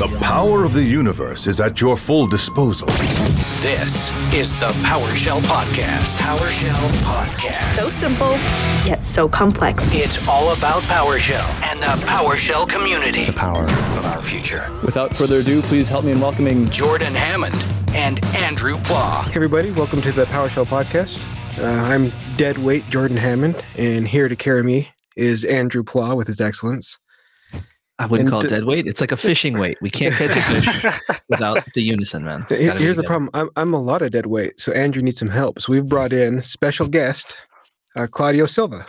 The power of the universe is at your full disposal. This is the PowerShell Podcast. PowerShell Podcast. So simple, yet so complex. It's all about PowerShell and the PowerShell community. The power of our future. Without further ado, please help me in welcoming Jordan Hammond and Andrew Pla. Hey everybody, welcome to the PowerShell Podcast. Uh, I'm dead weight Jordan Hammond, and here to carry me is Andrew Pla with his excellence. I wouldn't and call it dead weight. It's like a fishing weight. We can't catch a fish without the unison, man. Here's the problem. I'm, I'm a lot of dead weight, so Andrew needs some help. So we've brought in special guest, uh, Claudio Silva.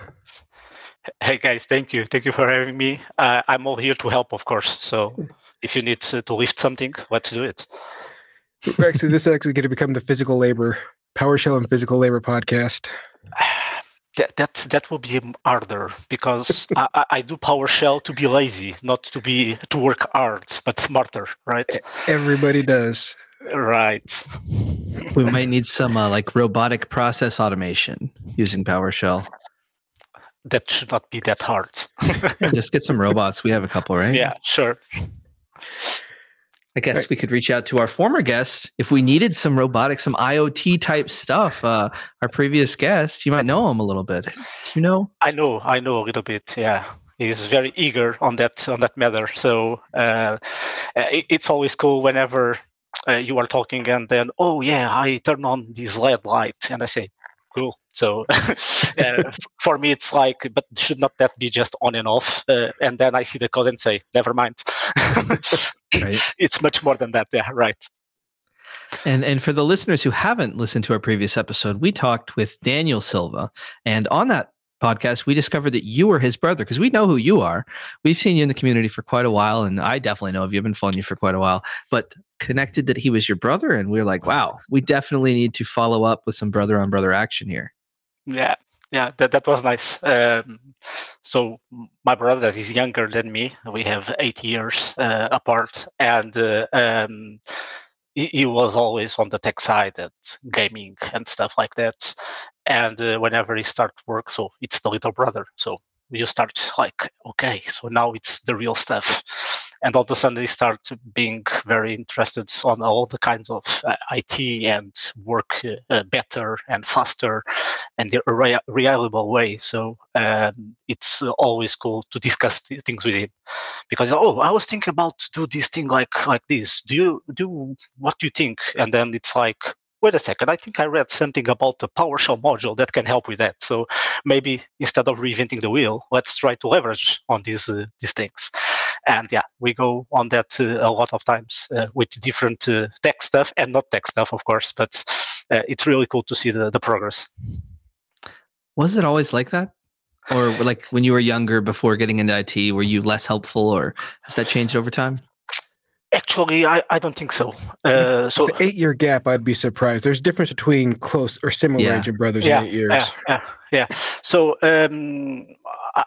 Hey guys, thank you. Thank you for having me. Uh, I'm all here to help, of course. So if you need to, to lift something, let's do it. Actually, this is actually going to become the physical labor, PowerShell and physical labor podcast. that that that will be harder because I, I do PowerShell to be lazy, not to be to work hard, but smarter, right? Everybody does. Right. We might need some uh, like robotic process automation using PowerShell. That should not be that hard. Just get some robots. We have a couple, right? Yeah, sure. I guess right. we could reach out to our former guest if we needed some robotics, some IoT type stuff. Uh, our previous guest, you might know him a little bit. Do you know? I know, I know a little bit. Yeah, he's very eager on that on that matter. So uh, it, it's always cool whenever uh, you are talking and then, oh yeah, I turn on this LED light, and I say, cool. So uh, for me, it's like, but should not that be just on and off? Uh, and then I see the code and say, never mind. right. It's much more than that. Yeah, right. And and for the listeners who haven't listened to our previous episode, we talked with Daniel Silva, and on that podcast, we discovered that you were his brother because we know who you are. We've seen you in the community for quite a while, and I definitely know of you. I've been following you for quite a while, but connected that he was your brother, and we are like, wow, we definitely need to follow up with some brother on brother action here. Yeah, yeah, that that was nice. Um, so my brother is younger than me. We have eight years uh, apart, and uh, um, he, was always on the tech side and gaming and stuff like that. And uh, whenever he starts work, so it's the little brother. So you start like, okay, so now it's the real stuff and all of a sudden they start being very interested on all the kinds of uh, IT and work uh, better and faster and the re- reliable way. So um, it's always cool to discuss things with him because oh, I was thinking about do this thing like like this. Do you do what do you think? And then it's like wait a second, I think I read something about the PowerShell module that can help with that. So maybe instead of reinventing the wheel, let's try to leverage on these uh, these things. And yeah, we go on that uh, a lot of times uh, with different uh, tech stuff and not tech stuff, of course. But uh, it's really cool to see the, the progress. Was it always like that? Or like when you were younger before getting into IT, were you less helpful or has that changed over time? Actually, I, I don't think so. Uh, so the eight year gap, I'd be surprised. There's a difference between close or similar yeah. age of brothers yeah, in eight years. Yeah, yeah, yeah. So um,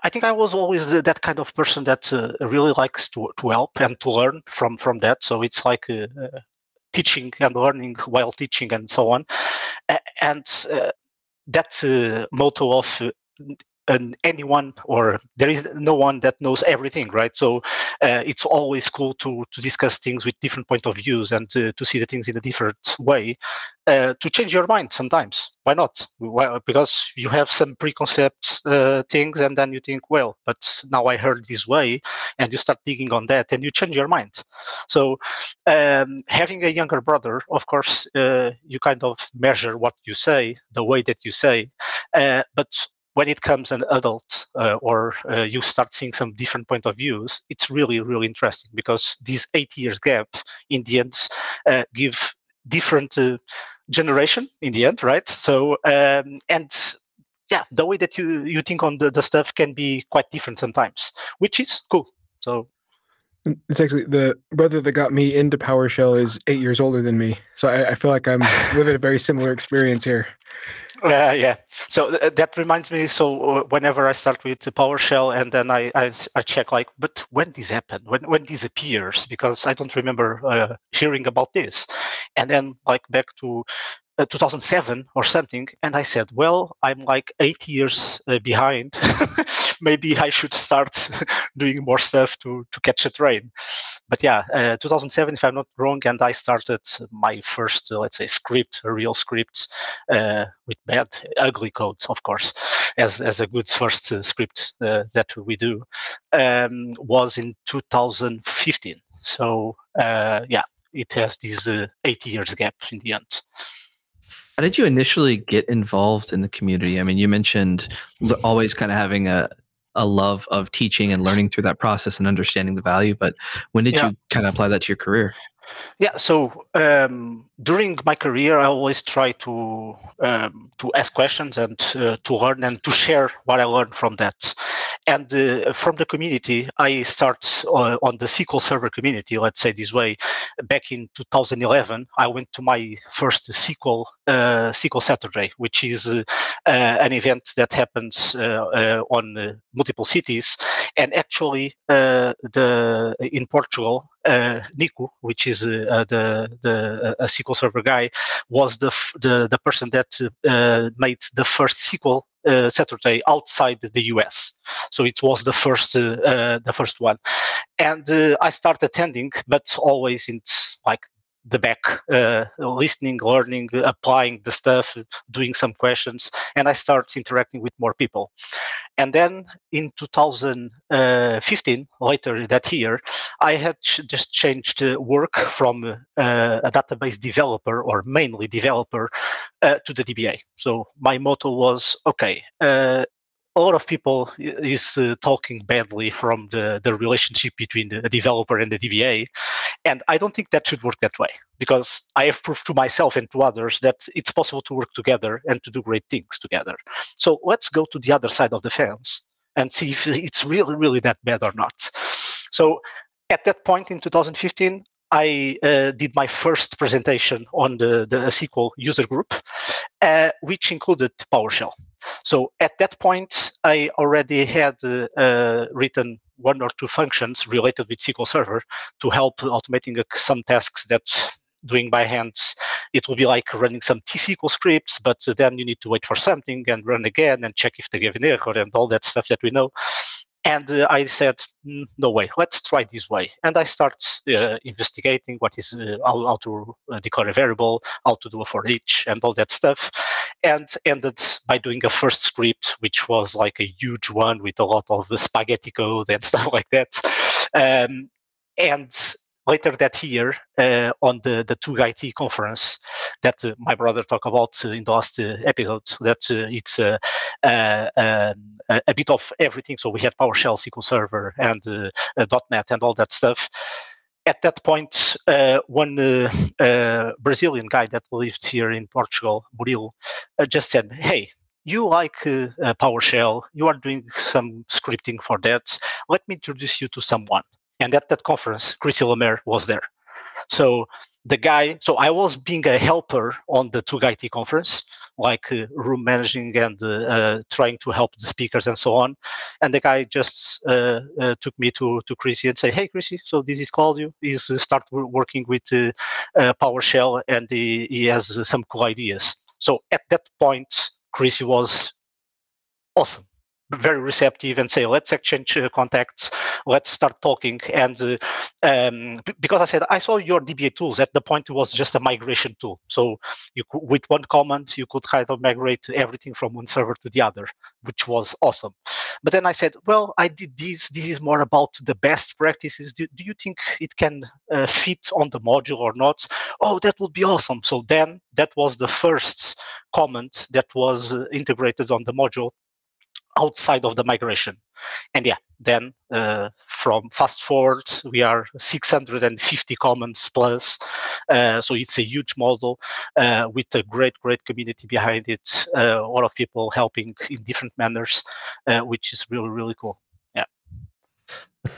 I think I was always that kind of person that uh, really likes to, to help and to learn from from that. So it's like uh, uh teaching and learning while teaching and so on. And uh, that uh, motto of and anyone or there is no one that knows everything right? So uh, it's always cool to to discuss things with different point of views and to, to see the things in a different way. Uh, to change your mind sometimes. Why not? Well, because you have some preconceived uh, things and then you think well but now i heard this way and you start digging on that and you change your mind. So um, having a younger brother of course uh, you kind of measure what you say the way that you say uh, but when it comes an adult uh, or uh, you start seeing some different point of views, it's really, really interesting because this eight years gap in the end uh, give different uh, generation in the end, right? So, um, and yeah, the way that you, you think on the, the stuff can be quite different sometimes, which is cool. So it's actually the brother that got me into PowerShell is eight years older than me, so I, I feel like I'm living a very similar experience here. Uh, yeah. So th- uh, that reminds me. So uh, whenever I start with PowerShell, and then I, I, I check like, but when this happened, when when this appears, because I don't remember uh, hearing about this, and then like back to uh, 2007 or something, and I said, "Well, I'm like eight years uh, behind. Maybe I should start doing more stuff to to catch a train." But yeah, uh, 2007, if I'm not wrong, and I started my first, uh, let's say, script, a real script uh, with bad, ugly code, of course, as as a good first uh, script that we do, um, was in 2015. So yeah, it has this eight years gap in the end. How did you initially get involved in the community? I mean, you mentioned always kind of having a, a love of teaching and learning through that process and understanding the value, but when did yeah. you kind of apply that to your career? Yeah, so um, during my career, I always try to um, to ask questions and uh, to learn and to share what I learned from that. And uh, from the community, I start uh, on the SQL Server community. Let's say this way. Back in 2011, I went to my first SQL uh, SQL Saturday, which is uh, uh, an event that happens on multiple cities. And actually, the in Portugal, uh, Niko, which is uh, the the uh, SQL Server guy, was the the, the person that uh, made the first SQL uh, Saturday outside the US. So it was the first uh, the first one, and I started attending, but always in like the back, uh, listening, learning, applying the stuff, doing some questions, and I start interacting with more people. And then in 2015, later that year, I had ch- just changed uh, work from uh, a database developer or mainly developer uh, to the DBA. So my motto was okay, uh, a lot of people is uh, talking badly from the, the relationship between the developer and the DBA. And I don't think that should work that way because I have proved to myself and to others that it's possible to work together and to do great things together. So let's go to the other side of the fence and see if it's really, really that bad or not. So at that point in 2015, I uh, did my first presentation on the, the SQL user group, uh, which included PowerShell. So at that point, I already had uh, uh, written one or two functions related with SQL Server to help automating uh, some tasks that doing by hands, it will be like running some T-SQL scripts, but then you need to wait for something and run again and check if they give an error and all that stuff that we know. And uh, I said, no way, let's try this way. And I start uh, investigating what is uh, how, how, to uh, declare a variable, how to do a for each, and all that stuff. And ended by doing a first script, which was like a huge one with a lot of spaghetti code and stuff like that. Um, and later that year uh, on the the TugaIT conference that uh, my brother talked about uh, in the last uh, episode. That uh, it's uh, um, a bit of everything. So we had PowerShell, SQL Server, and .NET, and all that stuff. At that point, one Brazilian guy that lived here in Portugal, Murilo, just said, "Hey, you like uh, uh, PowerShell, you are doing some scripting for that. Let me introduce you to someone. And at that conference, Chrissy Lemaire was there. So the guy, so I was being a helper on the TugaIT conference, like uh, room managing and uh, uh, trying to help the speakers and so on. And the guy just uh, uh, took me to to Chrissy and say, "Hey, Chrissy, so this is Claudio. He's uh, start working with PowerShell and he, he has some cool ideas." So at that point, Chrissy was awesome very receptive and say let's exchange uh, contacts. Let's start talking. And uh, um, because i said i saw your dbatools at the point it was just a migration tool. So you could, with one command you could kind of migrate everything from one server to the other which was awesome. But then i said well i did this. This is more about the best practices. Do, do you think it can uh, fit on the module or not? Oh that would be awesome. So then that was the first comment that was uh, integrated on the module outside of the migration. And yeah, then uh, from fast forward, we are 650 comments plus. Uh, so it's a huge model uh, with a great, great community behind it. Uh, a lot of people helping in different manners, uh, which is really, really cool. Yeah.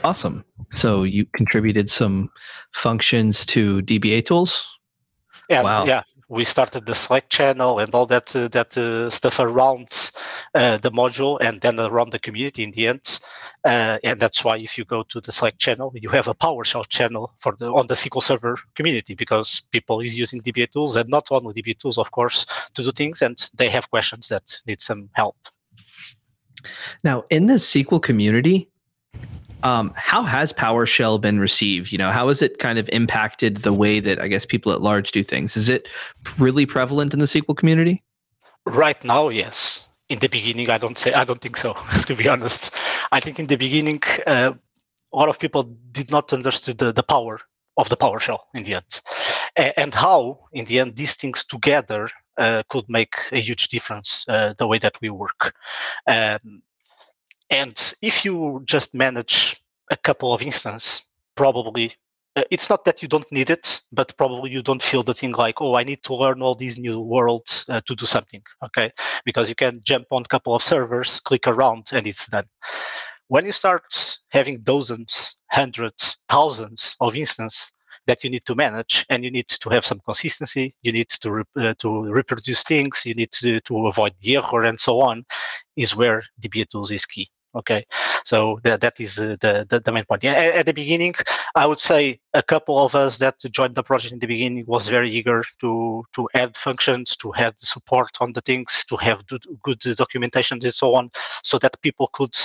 Awesome. So you contributed some functions to dbatools? Yeah. Wow. Yeah we started the Slack channel and all that uh, that uh, stuff around uh, the module and then around the community in the end. Uh, and that's why if you go to the Slack channel, you have a PowerShell channel for the on the SQL Server community because people is using dbatools and not only dbatools, of course, to do things, and they have questions that need some help. Now, in the SQL community, um, how has PowerShell been received? You know, how has it kind of impacted the way that I guess people at large do things? Is it really prevalent in the SQL community? Right now, yes. In the beginning, I don't say I don't think so. to be honest, I think in the beginning, uh, a lot of people did not understand the, the power of the PowerShell in the end, A- and how in the end these things together uh, could make a huge difference uh, the way that we work. Um, and if you just manage a couple of instances, probably uh, it's not that you don't need it, but probably you don't feel the thing like, oh, I need to learn all these new worlds uh, to do something. Okay, because you can jump on a couple of servers, click around, and it's done. When you start having dozens, hundreds, thousands of instances that you need to manage, and you need to have some consistency, you need to re- uh, to reproduce things, you need to, to avoid the error, and so on, is where dbatools is key. Okay, so that that is uh, the, the the main point. Yeah, at, at the beginning, I would say a couple of us that joined the project in the beginning was very eager to to add functions, to have support on the things, to have do, good documentation and so on, so that people could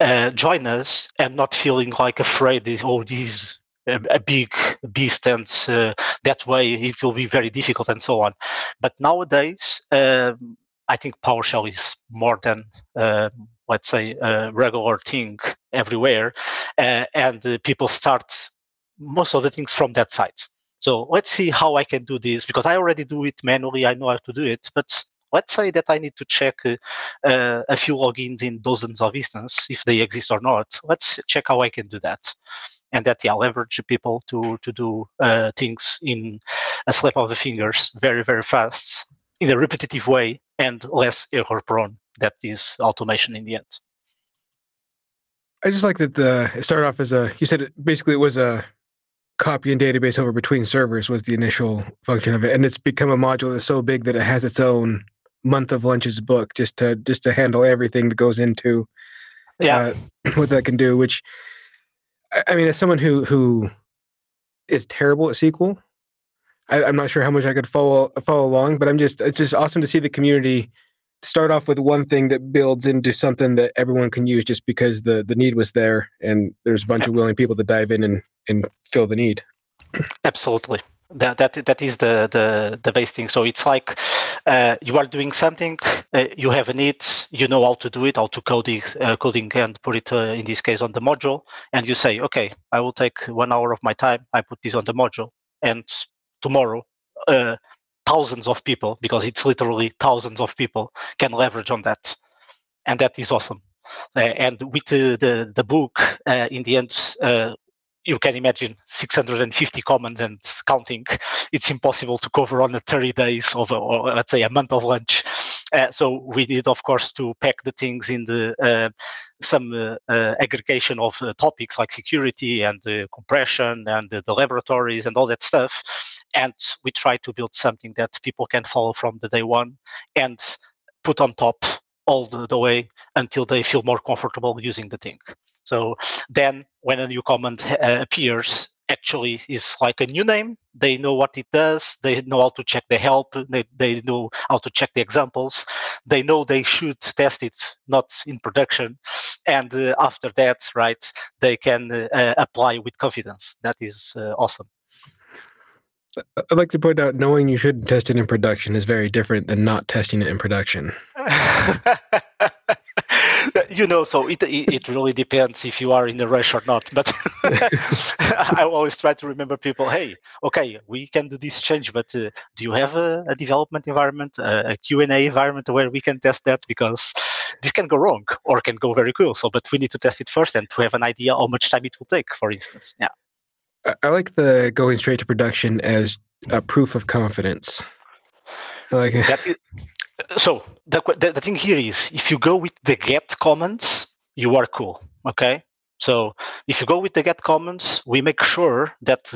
uh, join us and not feeling like afraid. This oh, this a, a big beast and uh, that way it will be very difficult and so on. But nowadays, um, I think PowerShell is more than uh, let's say a regular thing everywhere, uh, and uh, people start most of the things from that side. So let's see how I can do this because I already do it manually. I know how to do it, but let's say that I need to check uh, uh, a few logins in dozens of instances if they exist or not. Let's check how I can do that. And that yeah, leverage people to to do uh, things in a slip of the fingers, very very fast, in a repetitive way, and less error prone. That is automation in the end. I just like that the it started off as a you said it, basically it was a copy and database over between servers was the initial function of it, and it's become a module that's so big that it has its own month of lunches book just to just to handle everything that goes into Yeah, uh, what that can do. Which I, I mean, as someone who who is terrible at SQL, I, I'm not sure how much I could follow follow along, but I'm just it's just awesome to see the community start off with one thing that builds into something that everyone can use just because the the need was there and there's a bunch of willing people to dive in and and fill the need. absolutely. That that that is the the the base thing. So it's like uh, you are doing something, uh, you have a need, you know how to do it, how to code it, uh, coding and put it uh, in this case on the module, and you say, okay, I will take one hour of my time, I put this on the module, and tomorrow, uh, thousands of people, because it's literally thousands of people, can leverage on that, and that is awesome. Uh, and with the the, the book, uh, in the end, uh, you can imagine 650 comments and counting. It's impossible to cover on a 30 days of, or let's say, a month of lunch. Uh, so we need, of course, to pack the things in the uh, some uh, uh, aggregation of uh, topics like security and uh, compression and the laboratories and all that stuff. And we try to build something that people can follow from the day one and put on top all the, the way until they feel more comfortable using the thing. So then when a new command appears, actually is like a new name. They know what it does. They know how to check the help. They, they know how to check the examples. They know they should test it, not in production. And uh, after that, right, they can uh, uh, apply with confidence. That is uh, awesome. I'd like to point out knowing you shouldn't test it in production is very different than not testing it in production. you know, so it, it it really depends if you are in a rush or not. But I always try to remember people. Hey, okay, we can do this change, but uh, do you have a, a development environment, a, a Q and A environment where we can test that? Because this can go wrong or can go very cool. So, but we need to test it first and to have an idea how much time it will take. For instance, yeah. I, I like the going straight to production as a proof of confidence. I like it. That is, so the, the the thing here is if you go with the get comments you are cool okay So if you go with the get comments, we make sure that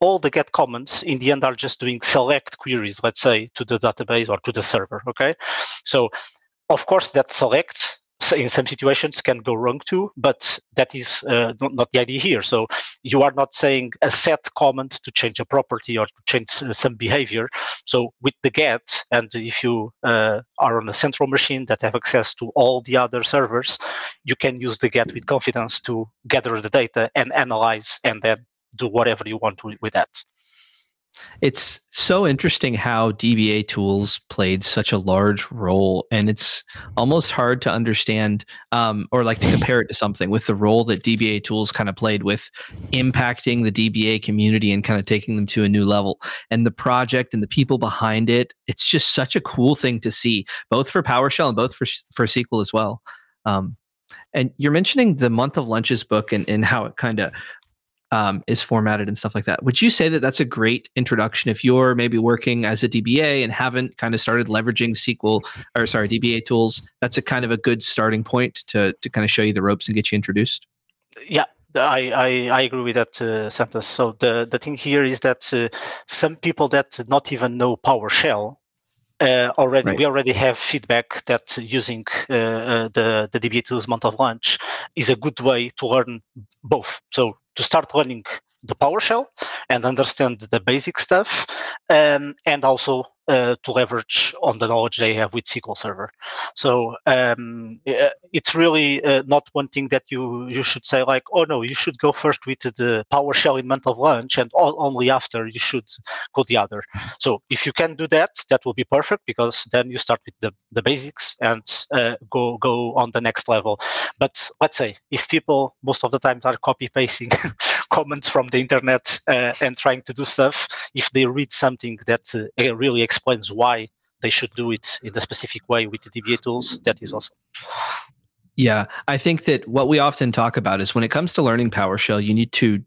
all the get comments in the end are just doing select queries, let's say, to the database or to the server. Okay. So of course that select in some situations can go wrong too, but that is uh, not, not, the idea here. So you are not saying a set comment to change a property or to change uh, some behavior. So with the get, and if you uh, are on a central machine that have access to all the other servers, you can use the get with confidence to gather the data and analyze and then do whatever you want with that. It's so interesting how dbatools played such a large role, and it's almost hard to understand um, or like to compare it to something with the role that dbatools kind of played with impacting the DBA community and kind of taking them to a new level. And the project and the people behind it, it's just such a cool thing to see, both for PowerShell and both for for SQL as well. Um, and you're mentioning the month of lunches book and, and how it kind of um, is formatted and stuff like that. Would you say that that's a great introduction if you're maybe working as a DBA and haven't kind of started leveraging SQL or sorry dbatools? That's a kind of a good starting point to to kind of show you the ropes and get you introduced. Yeah, I, I, I, agree with that, uh, Santos. So the, the thing here is that uh, some people that not even know PowerShell uh, already right. we already have feedback that using uh, uh, the the dbatools month of launch is a good way to learn both. So to start learning the PowerShell and understand the basic stuff, um, and also uh, to leverage on the knowledge they have with SQL Server. So um, it's really uh, not one thing that you you should say like, oh no, you should go first with the PowerShell in month of lunch, and all, only after you should go the other. So if you can do that, that will be perfect because then you start with the, the basics and uh, go go on the next level. But let's say if people most of the time are copy pasting comments from the internet uh, and trying to do stuff, if they read something that uh, really explains why they should do it in a specific way with the dbatools, that is awesome. Yeah, I think that what we often talk about is when it comes to learning PowerShell, you need to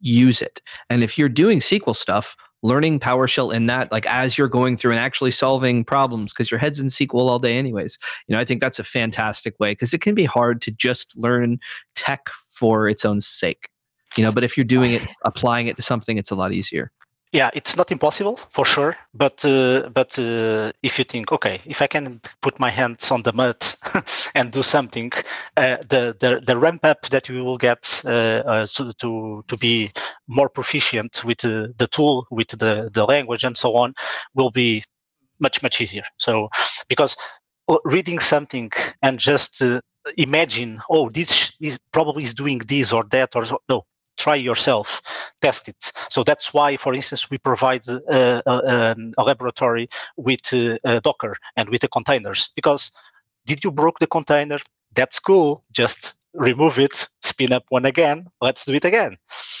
use it. And if you're doing SQL stuff, learning PowerShell in that, like as you're going through and actually solving problems, because your head's in SQL all day, anyways. You know, I think that's a fantastic way because it can be hard to just learn tech for its own sake. You know, but if you're doing it, applying it to something, it's a lot easier. Yeah it's not impossible for sure but uh, but uh, if you think okay if i can put my hands on the mud and do something uh, the, the the ramp up that we will get uh, uh, to, to to be more proficient with uh, the tool with the the language and so on will be much much easier. So because reading something and just imagine oh this is probably is doing this or that or so, no try yourself, test it. So that's why, for instance, we provide uh, a, uh, um, a, laboratory with uh, Docker and with the containers. Because did you broke the container? That's cool. Just remove it, spin up one again. Let's do it again.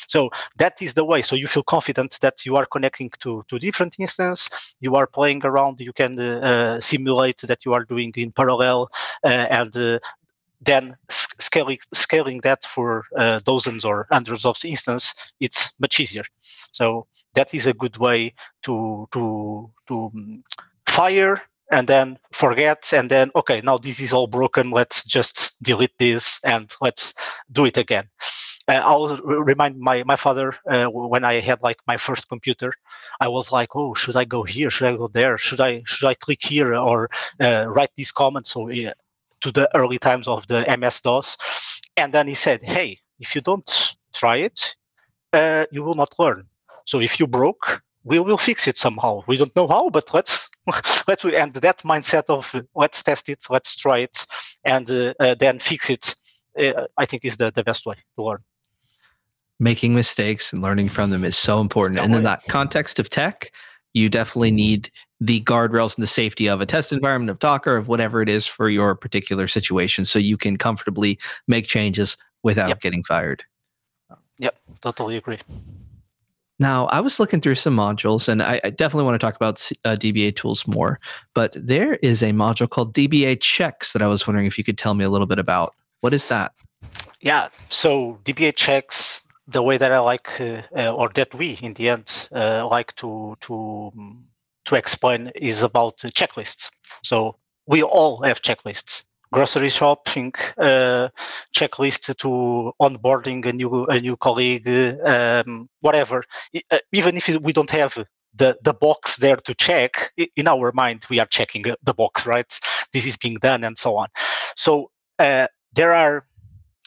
So that is the way. So you feel confident that you are connecting to to different instance. You are playing around. You can uh, uh, simulate that you are doing in parallel, uh, and then scaling scaling that for uh, dozens or hundreds of instances, it's much easier. So that is a good way to to to um, fire and then forget and then okay now this is all broken let's just delete this and let's do it again. Uh, i'll remind my my father uh, when i had like my first computer i was like oh should i go here? Should i go there? Should i should i click here or uh, write these comments so yeah, to the early times of the MS DOS. And then he said, hey, if you don't try it, uh, you will not learn. So if you broke, we will fix it somehow. We don't know how, but let's let's and that mindset of let's test it, let's try it, and uh, uh, then fix it. Uh, I think is the, the best way to learn. Making mistakes and learning from them is so important. and in that context of tech, you definitely need the guardrails and the safety of a test environment of Docker, of whatever it is for your particular situation, so you can comfortably make changes without yep. getting fired. Yep, totally agree. Now, I was looking through some modules, and I, I definitely want to talk about uh, dbatools more. But there is a module called dbachecks that I was wondering if you could tell me a little bit about. What is that? Yeah, so dbachecks the way that I like, uh, uh, or that we in the end uh, like to to to explain is about checklists. So we all have checklists. grocery shopping, uh, checklist to onboarding a new a new colleague, um, whatever. Even if we don't have the the box there to check, in our mind we are checking the box, right? This is being done, and so on. So uh, there are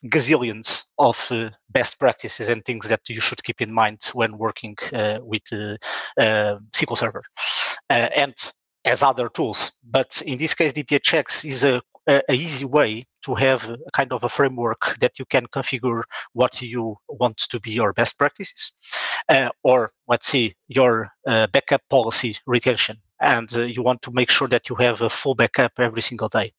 gazillions of uh, best practices and things that you should keep in mind when working uh, with uh, SQL Server and as other tools. But in this case, dbachecks is a a, easy way to have a kind of a framework that you can configure what you want to be your best practices uh, or let's say your uh, backup policy retention and uh, you want to make sure that you have a full backup every single day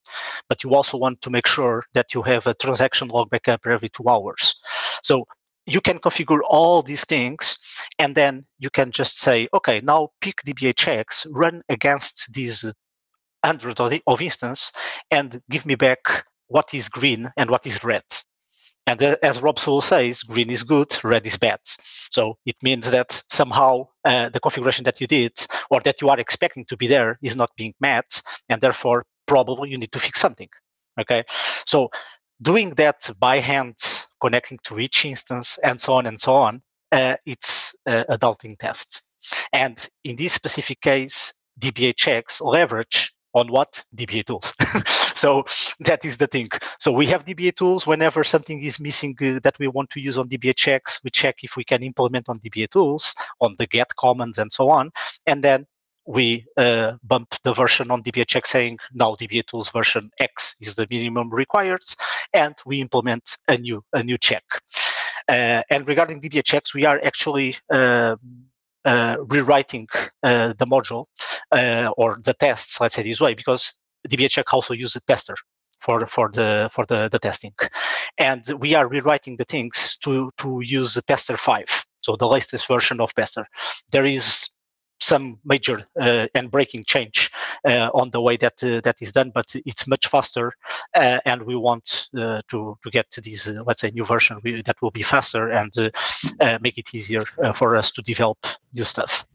but you also want to make sure that you have a transaction log backup every two hours so you can configure all these things and then you can just say okay now pick dbachecks run against these hundred of, of instance and give me back what is green and what is red. And uh, as Rob Sewell says, green is good, red is bad. So it means that somehow uh, the configuration that you did or that you are expecting to be there is not being met, and therefore probably you need to fix something. Okay, so doing that by hand, connecting to each instance, and so on and so on, uh, it's uh, adulting tests. And in this specific case, dbachecks leverage on what dbatools. so that is the thing. So we have dbatools. Whenever something is missing uh, that we want to use on dbachecks, we check if we can implement on dbatools on the get commands and so on. And then we uh, bump the version on DBA check saying now dbatools version X is the minimum required, and we implement a new a new check. Uh, and regarding dbachecks, we are actually uh, rewriting uh, the module uh, or the tests, let's say this way, because dbachecks also uses Pester for for the for the, the testing, and we are rewriting the things to to use Pester five, so the latest version of Pester. There is some major uh, and breaking change uh, on the way that uh, that is done, but it's much faster, and we want to to get to this let's say new version that will be faster and make it easier for us to develop new stuff.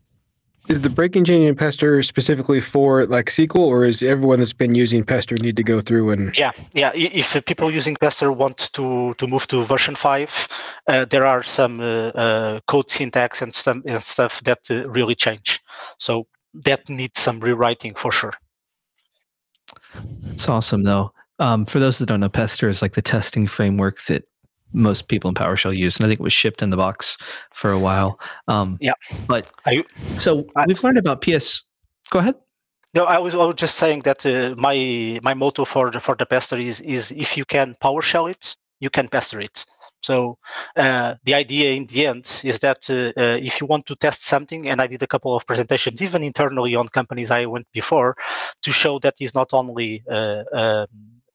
Is the breaking change in Pester specifically for like SQL, or is everyone that's been using Pester need to go through and? Yeah, yeah. If people using Pester want to to move to version five, uh, there are some uh, uh, code syntax and some and stuff that uh, really change. So that needs some rewriting for sure. It's awesome though. Um, for those that don't know, Pester is like the testing framework that most people in PowerShell use, and I think it was shipped in the box for a while. Um, yeah, but I, so I, we've learned about PS. Go ahead. No, I was, I was just saying that uh, my my motto for the for the pester is is if you can PowerShell it, you can pester it. So uh, the idea in the end is that uh, uh, if you want to test something, and I did a couple of presentations, even internally on companies I went before, to show that is not only uh, um,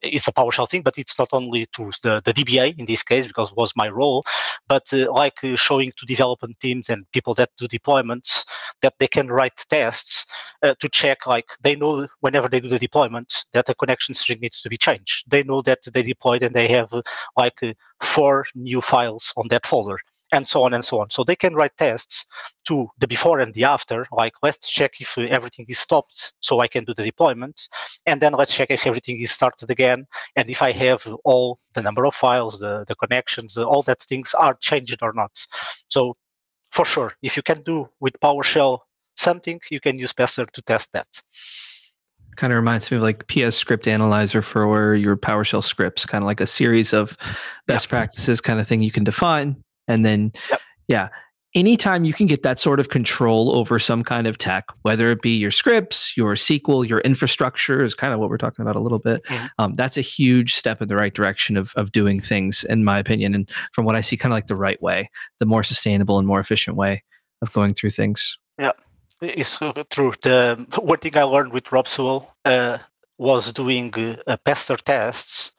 it's a PowerShell thing, but it's not only to the, the DBA in this case because was my role, but uh, like uh, showing to development teams and people that do deployments that they can write tests uh, to check like they know whenever they do the deployment that the connection string needs to be changed. They know that they deployed and they have uh, like uh, four new files on that folder and so on and so on. So they can write tests to the before and the after, like let's check if uh, everything is stopped so I can do the deployment. And then let's check if everything is started again. And if I have all the number of files, the, the connections, all that things are changed or not. So for sure, if you can do with PowerShell something, you can use Pester to test that kind of reminds me of like PS script analyzer for your PowerShell scripts, kind of like a series of best practices kind of thing you can define and then, yep. yeah, anytime you can get that sort of control over some kind of tech, whether it be your scripts, your SQL, your infrastructure, is kind of what we're talking about a little bit. Mm-hmm. Um, that's a huge step in the right direction of of doing things, in my opinion, and from what I see, kind of like the right way, the more sustainable and more efficient way of going through things. Yeah, it's true. The one thing I learned with Rob Sewell uh, was doing uh, pester tests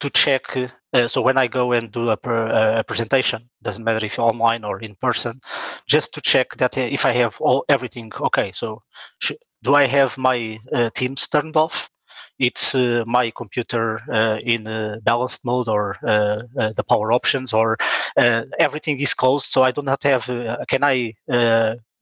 to check. Uh, so when I go and do a, per, a, presentation, doesn't matter if online or in person, just to check that uh, if I have all everything okay. So sh- do I have my uh, Teams turned off? It's uh, my computer uh, in balanced mode or the power options or everything is closed. So I do not have. can I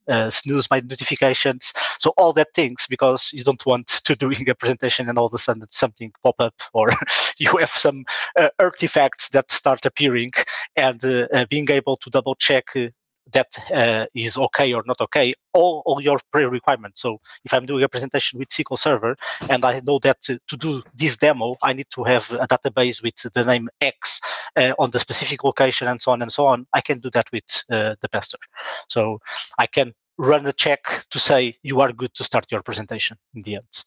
uh, snooze my notifications. So all that things because you don't want to doing a presentation and all of a sudden something pop up or you have some uh, artifacts that start appearing and uh, uh, being able to double check uh, that uh, is okay or not okay, all, all your pre-requirements. So if I'm doing a presentation with SQL Server and I know that to, to do this demo, I need to have a database with the name X uh, on the specific location and so on and so on, I can do that with uh, the pester. So I can run a check to say you are good to start your presentation in the end.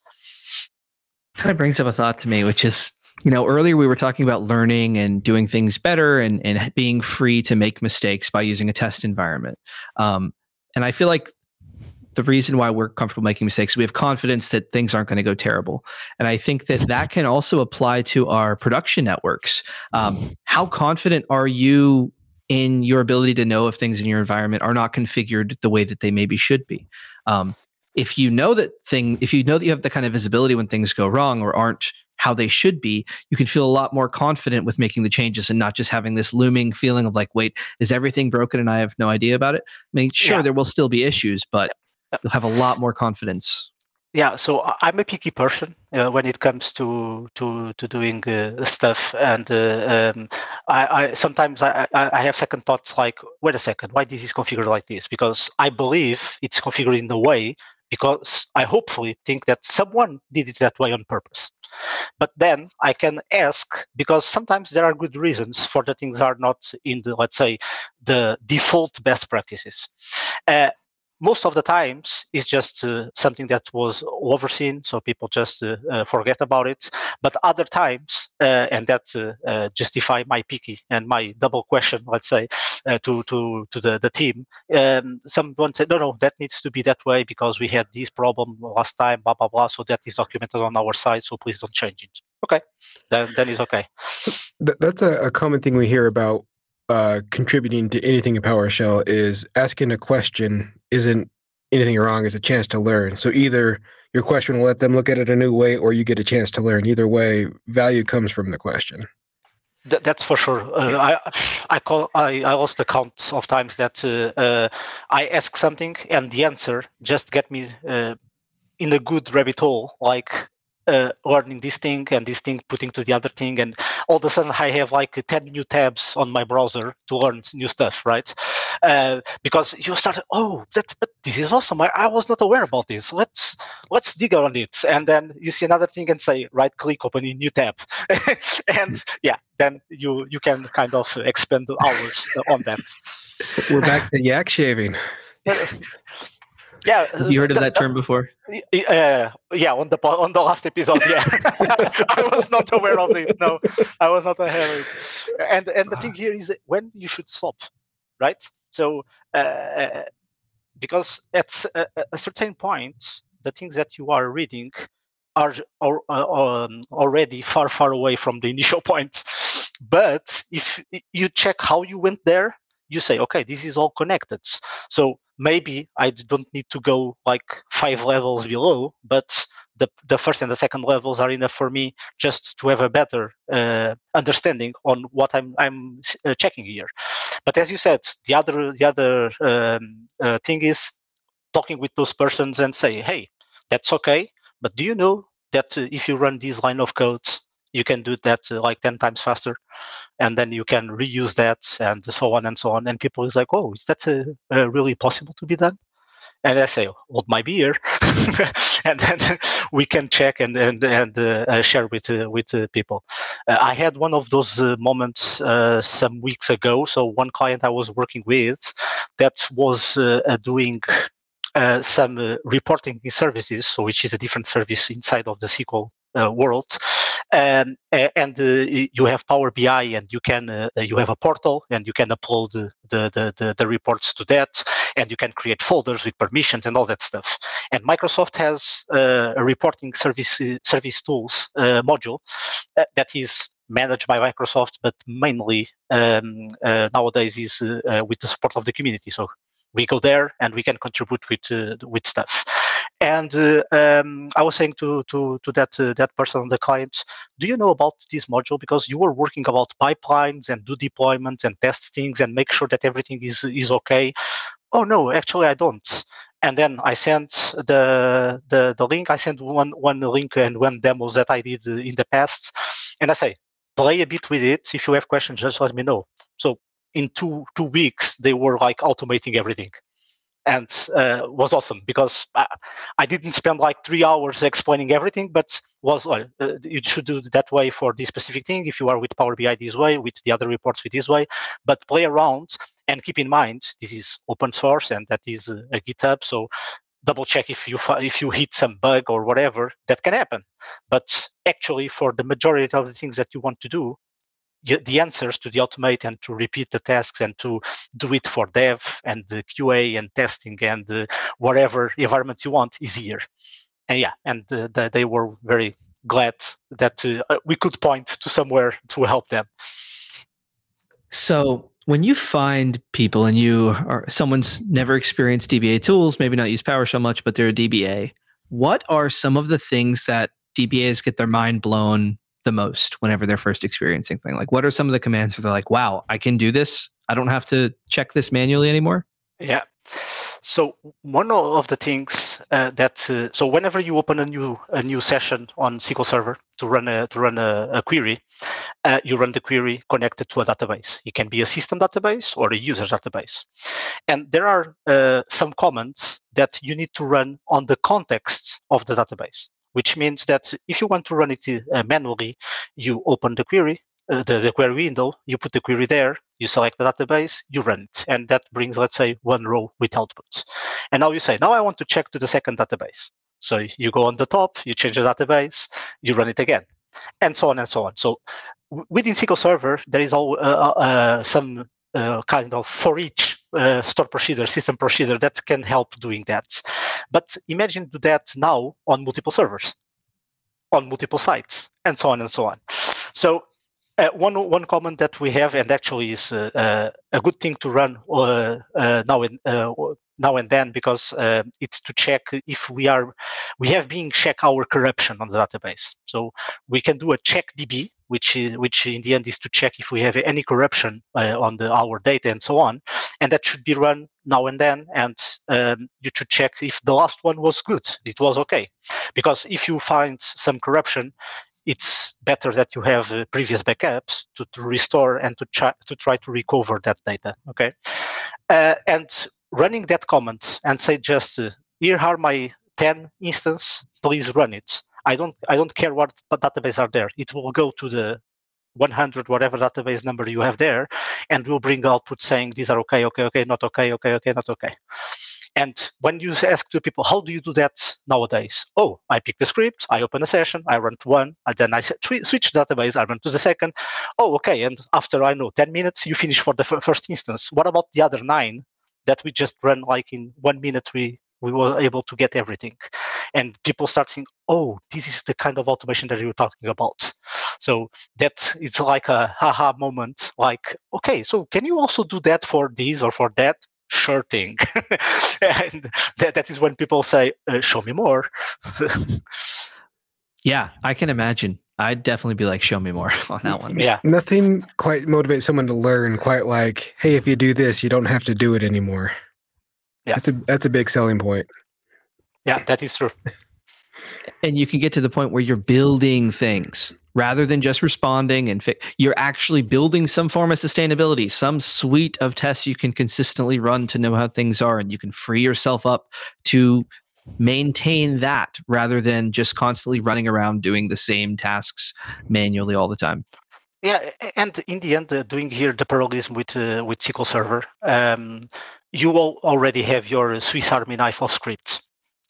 Kind of brings up a thought to me, which is you know, earlier we were talking about learning and doing things better and, and being free to make mistakes by using a test environment. Um, and I feel like the reason why we're comfortable making mistakes, we have confidence that things aren't going to go terrible. And I think that that can also apply to our production networks. Um, how confident are you in your ability to know if things in your environment are not configured the way that they maybe should be? Um, if you know that thing, if you know that you have the kind of visibility when things go wrong or aren't how they should be, you can feel a lot more confident with making the changes and not just having this looming feeling of like, wait, is everything broken and I have no idea about it? I mean, sure, yeah. there will still be issues, but you'll have a lot more confidence. Yeah, so I'm a picky person uh, when it comes to to to doing uh, stuff, and uh, um, I, I, sometimes I, I have second thoughts like, wait a second, why this is configured like this? Because I believe it's configured in the way because I hopefully think that someone did it that way on purpose. But then I can ask because sometimes there are good reasons for the things are not in the let's say the default best practices. Uh, most of the times it's just uh, something that was overseen so people just uh, uh, forget about it. But other times uh, and that uh, uh, justify my picky and my double question let's say to to to the, the team. Um, someone said no no that needs to be that way because we had this problem last time blah blah blah so that is documented on our site so please don't change it. Okay. Then then it's okay. That's a, a common thing we hear about uh, contributing to anything in PowerShell is asking a question isn't anything wrong. It's a chance to learn. So either your question will let them look at it a new way, or you get a chance to learn. Either way, value comes from the question. Th- that's for sure. Uh, I I call I, I lost the count of times that uh, uh, I ask something and the answer just get me uh, in a good rabbit hole. Like uh, learning this thing and this thing putting to the other thing and all of a sudden i have like 10 new tabs on my browser to learn new stuff right? Uh, because you start oh that but this is awesome. I, I, was not aware about this. Let's let's dig on it. And then you see another thing and say right click open a new tab. And yeah then you you can kind of expend hours on that. We're back to yak shaving yeah, you heard of that term before? Uh, yeah, on the on the last episode, yeah, I was not aware of it. No, I was not aware of it. And and the thing here is when you should stop, right? So uh, because at a, a, certain point, the things that you are reading are, are uh, um, already far far away from the initial point. But if you check how you went there, you say, okay, this is all connected. So maybe I don't need to go like five levels below, but the, the first and the second levels are enough for me just to have a better uh, understanding on what I'm I'm uh, checking here. But as you said, the other the other um, uh, thing is talking with those persons and say, hey, that's okay, but do you know that uh, if you run this line of codes, you can do that uh, like 10 times faster and then you can reuse that and so on and so on and people is like oh is that uh, uh, really possible to be done and I say, hold my beer, and then we can check and and and uh, uh share with uh, with people. I had one of those moments some weeks ago. So one client I was working with that was doing some reporting services, so which is a different service inside of the SQL uh, world. Um, and you have Power BI, and you can you have a portal, and you can upload the, the, the, the reports to that, and you can create folders with permissions and all that stuff. And Microsoft has a reporting service service tools module that is managed by Microsoft, but mainly um, uh, nowadays is uh, with the support of the community. So we go there and we can contribute with uh, with stuff. And uh, um, I was saying to to to that uh, that person on the client, do you know about this module? Because you were working about pipelines and do deployments and test things and make sure that everything is is okay. Oh no, actually I don't. and then I sent the the the link. I sent one one link and one demos that I did uh, in the past, and I say play a bit with it. If you have questions, just let me know. So in two two weeks, they were like automating everything and uh, was awesome because I, I, didn't spend like three hours explaining everything, but was well, uh, you should do that way for this specific thing. If you are with Power BI this way, with the other reports with this way, but play around and keep in mind this is open source and that is a, a GitHub. So double check if you if you hit some bug or whatever that can happen. But actually, for the majority of the things that you want to do, the answers to the automate and to repeat the tasks and to do it for dev and the QA and testing and uh, whatever environment you want is here. And yeah, and uh, the, they were very glad that uh, we could point to somewhere to help them. So when you find people and you are someone's never experienced dbatools, maybe not use PowerShell much, but they're a DBA, what are some of the things that DBAs get their mind blown the most whenever they're first experiencing thing? Like, what are some of the commands where they're like, wow, I can do this? I don't have to check this manually anymore? Yeah. So one of the things uh, that uh, so whenever you open a new a new session on SQL Server to run a to run a, a query, uh, you run the query connected to a database. It can be a system database or a user database, and there are uh, some commands that you need to run on the context of the database which means that if you want to run it uh, manually, you open the query, uh, the, the query window, you put the query there, you select the database, you run it, and that brings, let's say, one row with outputs. And now you say, now I want to check to the second database. So you go on the top, you change the database, you run it again, and so on and so on. So within SQL Server, there is all, uh, uh, uh some uh, kind of for each uh, store procedure, system procedure that can help doing that. But imagine do that now on multiple servers, on multiple sites, and so on and so on. So uh, one one comment that we have, and actually is uh, uh, a good thing to run uh, now and now and then, because it's to check if we are we have been check our corruption on the database. So we can do a check DB, which is which in the end is to check if we have any corruption uh, on the our data and so on. And that should be run now and then and um, you should check if the last one was good it was okay. Because if you find some corruption it's better that you have uh, previous backups to, to restore and to try to try to recover that data okay? Uh, and running that command and say just uh, here are my 10 instance please run it I don't I don't care what database are there. It will go to the 100 whatever database number you have there, and will bring output saying these are okay, okay, okay, not okay, okay, okay, not okay. And when you ask to people, how do you do that nowadays? Oh, I pick the script, I open a session, I run to one, and then I switch database, I run to the second. Oh, okay. And after I know 10 minutes, you finish for the first instance. What about the other nine that we just run like in one minute? We we were able to get everything and people start saying oh this is the kind of automation that you're talking about so that's it's like a haha moment like okay so can you also do that for this or for that sure thing and that, that is when people say uh, show me more yeah i can imagine I'd definitely be like, show me more on that one. Yeah. Nothing quite motivates someone to learn quite like, hey, if you do this, you don't have to do it anymore. Yeah. That's a that's a big selling point. Yeah, that is true. and you can get to the point where you're building things rather than just responding and fi- you're actually building some form of sustainability, some suite of tests you can consistently run to know how things are and you can free yourself up to maintain that rather than just constantly running around doing the same tasks manually all the time. Yeah, and in the end, uh, doing here the parallelism with uh, with SQL Server, um, you will already have your Swiss Army knife of scripts.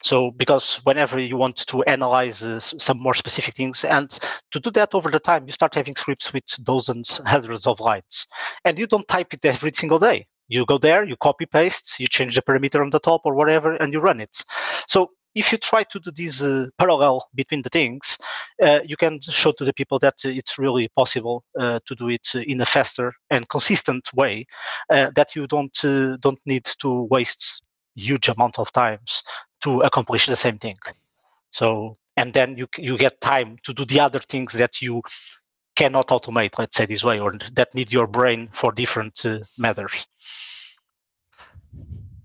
So because whenever you want to analyze uh, some more specific things, and to do that over the time, you start having scripts with dozens, hundreds of lines, and you don't type it every single day. You go there, you copy paste, you change the parameter on the top or whatever, and you run it. So if you try to do this uh, parallel between the things, uh, you can show to the people that it's really possible uh, to do it in a faster and consistent way. Uh, that you don't uh, don't need to waste huge amount of times to accomplish the same thing. So and then you you get time to do the other things that you cannot automate, let's say this way, or that need your brain for different uh, matters.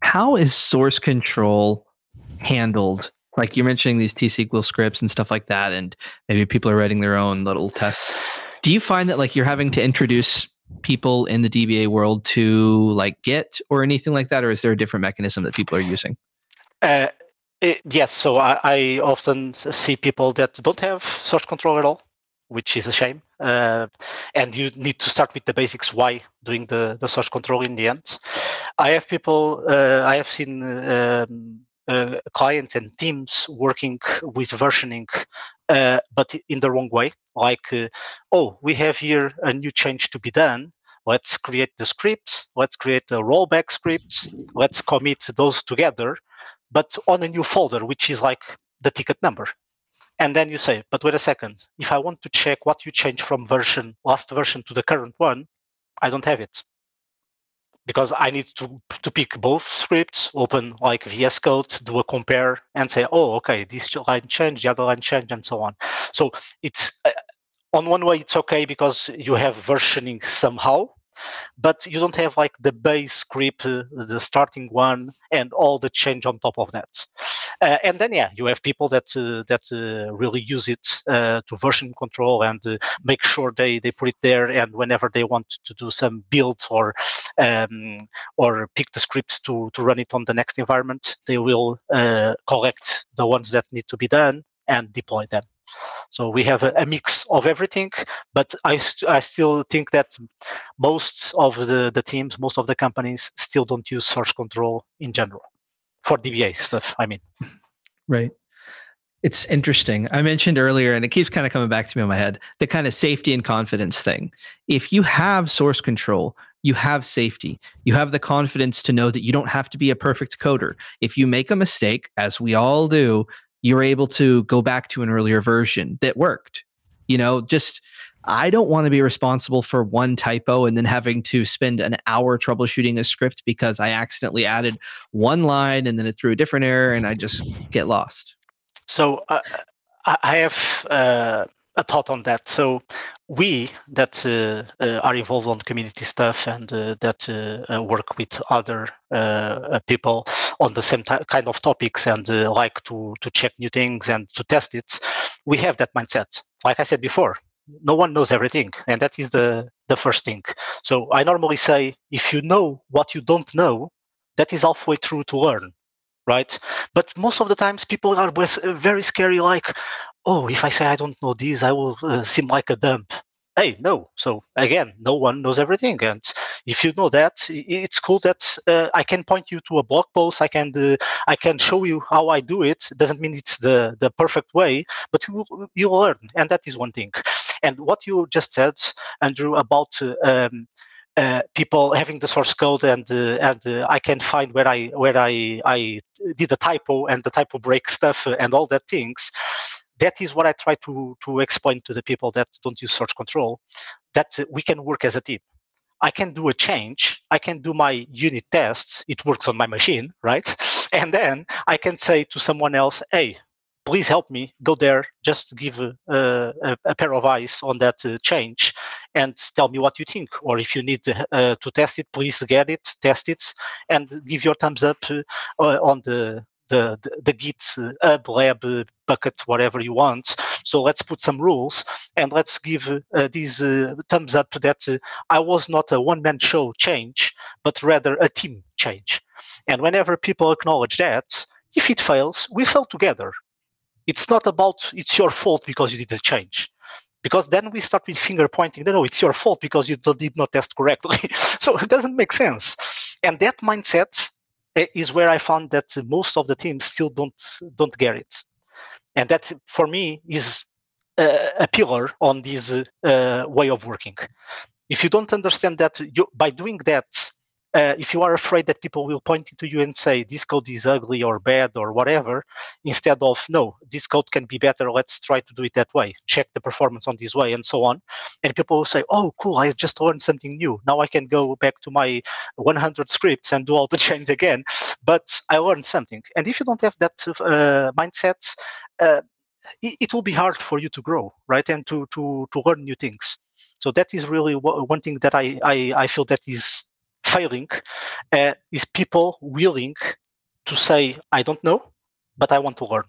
how is source control handled? Like you're mentioning these T-SQL scripts and stuff like that, and maybe people are writing their own little tests. Do you find that like you're having to introduce people in the DBA world to like Git or anything like that, or is there a different mechanism that people are using? Uh, it, yes, so I, I, often see people that don't have source control at all, which is a shame. Uh, and you need to start with the basics why doing the, the source control in the end. I have people, uh, I have seen um, uh, clients and teams working with versioning, uh, but in the wrong way. Like, uh, oh, we have here a new change to be done. Let's create the scripts. Let's create the rollback scripts. Let's commit those together but on a new folder, which is like the ticket number. And then you say, but wait a second, if I want to check what you changed from version, last version to the current one, I don't have it. Because I need to, to pick both scripts, open like VS Code, do a compare, and say, oh, okay, this line changed, the other line changed, and so on. So it's uh, on one way, it's okay because you have versioning somehow, but you don't have like the base script, uh, the starting one, and all the change on top of that. Uh, and then yeah, you have people that uh, that uh, really use it to version control and make sure they they put it there, and whenever they want to do some build or um, or pick the scripts to to run it on the next environment, they will collect the ones that need to be done and deploy them. So we have a, a mix of everything, but I, st- I still think that most of the, the teams, most of the companies still don't use source control in general for DBA stuff. I mean, right. It's interesting. I mentioned earlier, and it keeps kind of coming back to me in my head the kind of safety and confidence thing. If you have source control, you have safety. You have the confidence to know that you don't have to be a perfect coder. If you make a mistake, as we all do, you're able to go back to an earlier version that worked. You know, just I don't want to be responsible for one typo and then having to spend an hour troubleshooting a script because I accidentally added one line and then it threw a different error and I just get lost. So uh, I have uh, a thought on that. So we that uh, uh, are involved on community stuff and uh, that uh, uh, work with other uh, people on the same t- kind of topics and like to to check new things and to test it, we have that mindset. Like I said before, no one knows everything, and that is the the first thing. So I normally say, if you know what you don't know, that is halfway through to learn right? But most of the times people are very scary, like, oh, if I say I don't know this, I will uh, seem like a dump. Hey, no. So again, no one knows everything, and if you know that, it's cool that uh, I can point you to a blog post. I can uh, I can show you how I do it. Doesn't mean it's the the perfect way, but you you learn, and that is one thing. And what you just said, Andrew, about um, uh, people having the source code and uh, and uh, I can find where I where I I did a typo and the typo break stuff and all that things that is what I try to to explain to the people that don't use source control, that we can work as a team. I can do a change. I can do my unit tests. It works on my machine, right? And then I can say to someone else, "Hey, please help me. Go there. Just give a, a, a pair of eyes on that uh, change, and tell me what you think. Or if you need to, uh, to test it, please get it, test it, and give your thumbs up uh, on the the, the, the Git uh, hub, lab, uh, bucket, whatever you want. So let's put some rules and let's give uh, these uh, thumbs up that uh, I was not a one man show change, but rather a team change. And whenever people acknowledge that, if it fails, we fail together. It's not about it's your fault because you did a change. Because then we start with finger pointing no, no it's your fault because you did not test correctly. So it doesn't make sense. And that mindset is where I found that most of the teams still don't don't get it, and that for me is a, a pillar on this uh, way of working. If you don't understand that, you, by doing that, uh, if you are afraid that people will point to you and say this code is ugly or bad or whatever, instead of no, this code can be better, let's try to do it that way, check the performance on this way, and so on. And people will say, oh, cool, I just learned something new. Now I can go back to my 100 scripts and do all the change again. But I learned something. And if you don't have that uh, mindset, uh, it, it will be hard for you to grow, right, and to to to learn new things. So that is really one thing that I I, I feel that is failing uh, is people willing to say, I don't know, but I want to learn.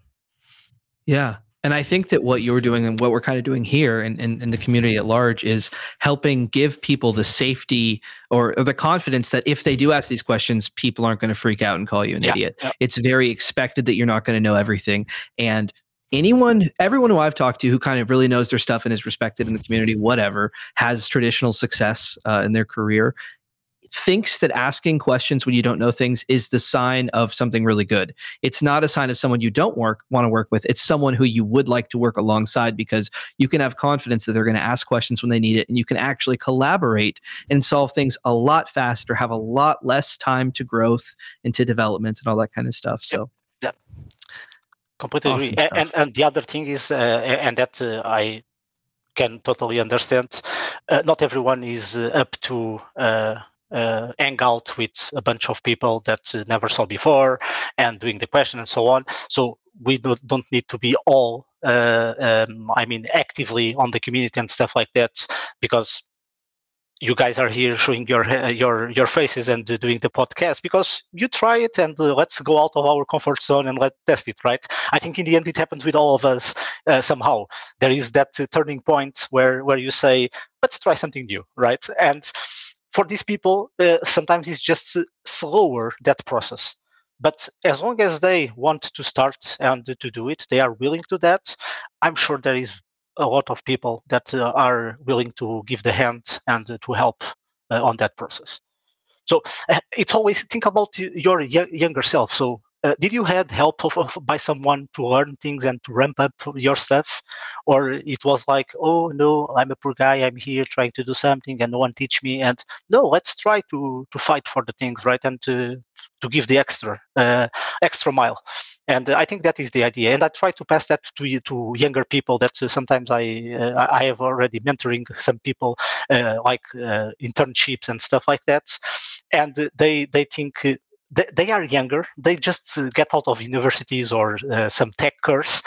Yeah. And I think that what you're doing and what we're kind of doing here and in, in, in, the community at large is helping give people the safety or, or, the confidence that if they do ask these questions, people aren't going to freak out and call you an yeah, idiot. Yeah. It's very expected that you're not going to know everything. And anyone, everyone who I've talked to who kind of really knows their stuff and is respected in the community, whatever, has traditional success uh, in their career thinks that asking questions when you don't know things is the sign of something really good. It's not a sign of someone you don't work want to work with. It's someone who you would like to work alongside because you can have confidence that they're going to ask questions when they need it and you can actually collaborate and solve things a lot faster, have a lot less time to growth and to development and all that kind of stuff. So yeah. Completely awesome agree. And, and the other thing is, uh, and that uh, I can totally understand. Uh, not everyone is uh, up to uh, uh, hang out with a bunch of people that uh, never saw before and doing the question and so on. So we don't, don't need to be all, uh, um, I mean, actively on the community and stuff like that because you guys are here showing your uh, your your faces and doing the podcast because you try it and uh, let's go out of our comfort zone and let's test it right? I think in the end it happens with all of us uh, somehow. There is that uh, turning point where where you say let's try something new right? And for these people, uh, sometimes it's just slower that process. But as long as they want to start and to do it, they are willing to that. I'm sure there is a lot of people that uh, are willing to give the hand and uh, to help uh, on that process. So uh, it's always think about your younger self. So uh, did you had help of, of, by someone to learn things and to ramp up your stuff or it was like oh no i'm a poor guy i'm here trying to do something and no one teach me and no let's try to to fight for the things right and to to give the extra uh, extra mile. And uh, i think that is the idea and i try to pass that to you to younger people that uh, sometimes i uh, i have already mentoring some people uh, like internships and stuff like that. And they they think they, they are younger. They just uh, get out of universities or uh, some tech course,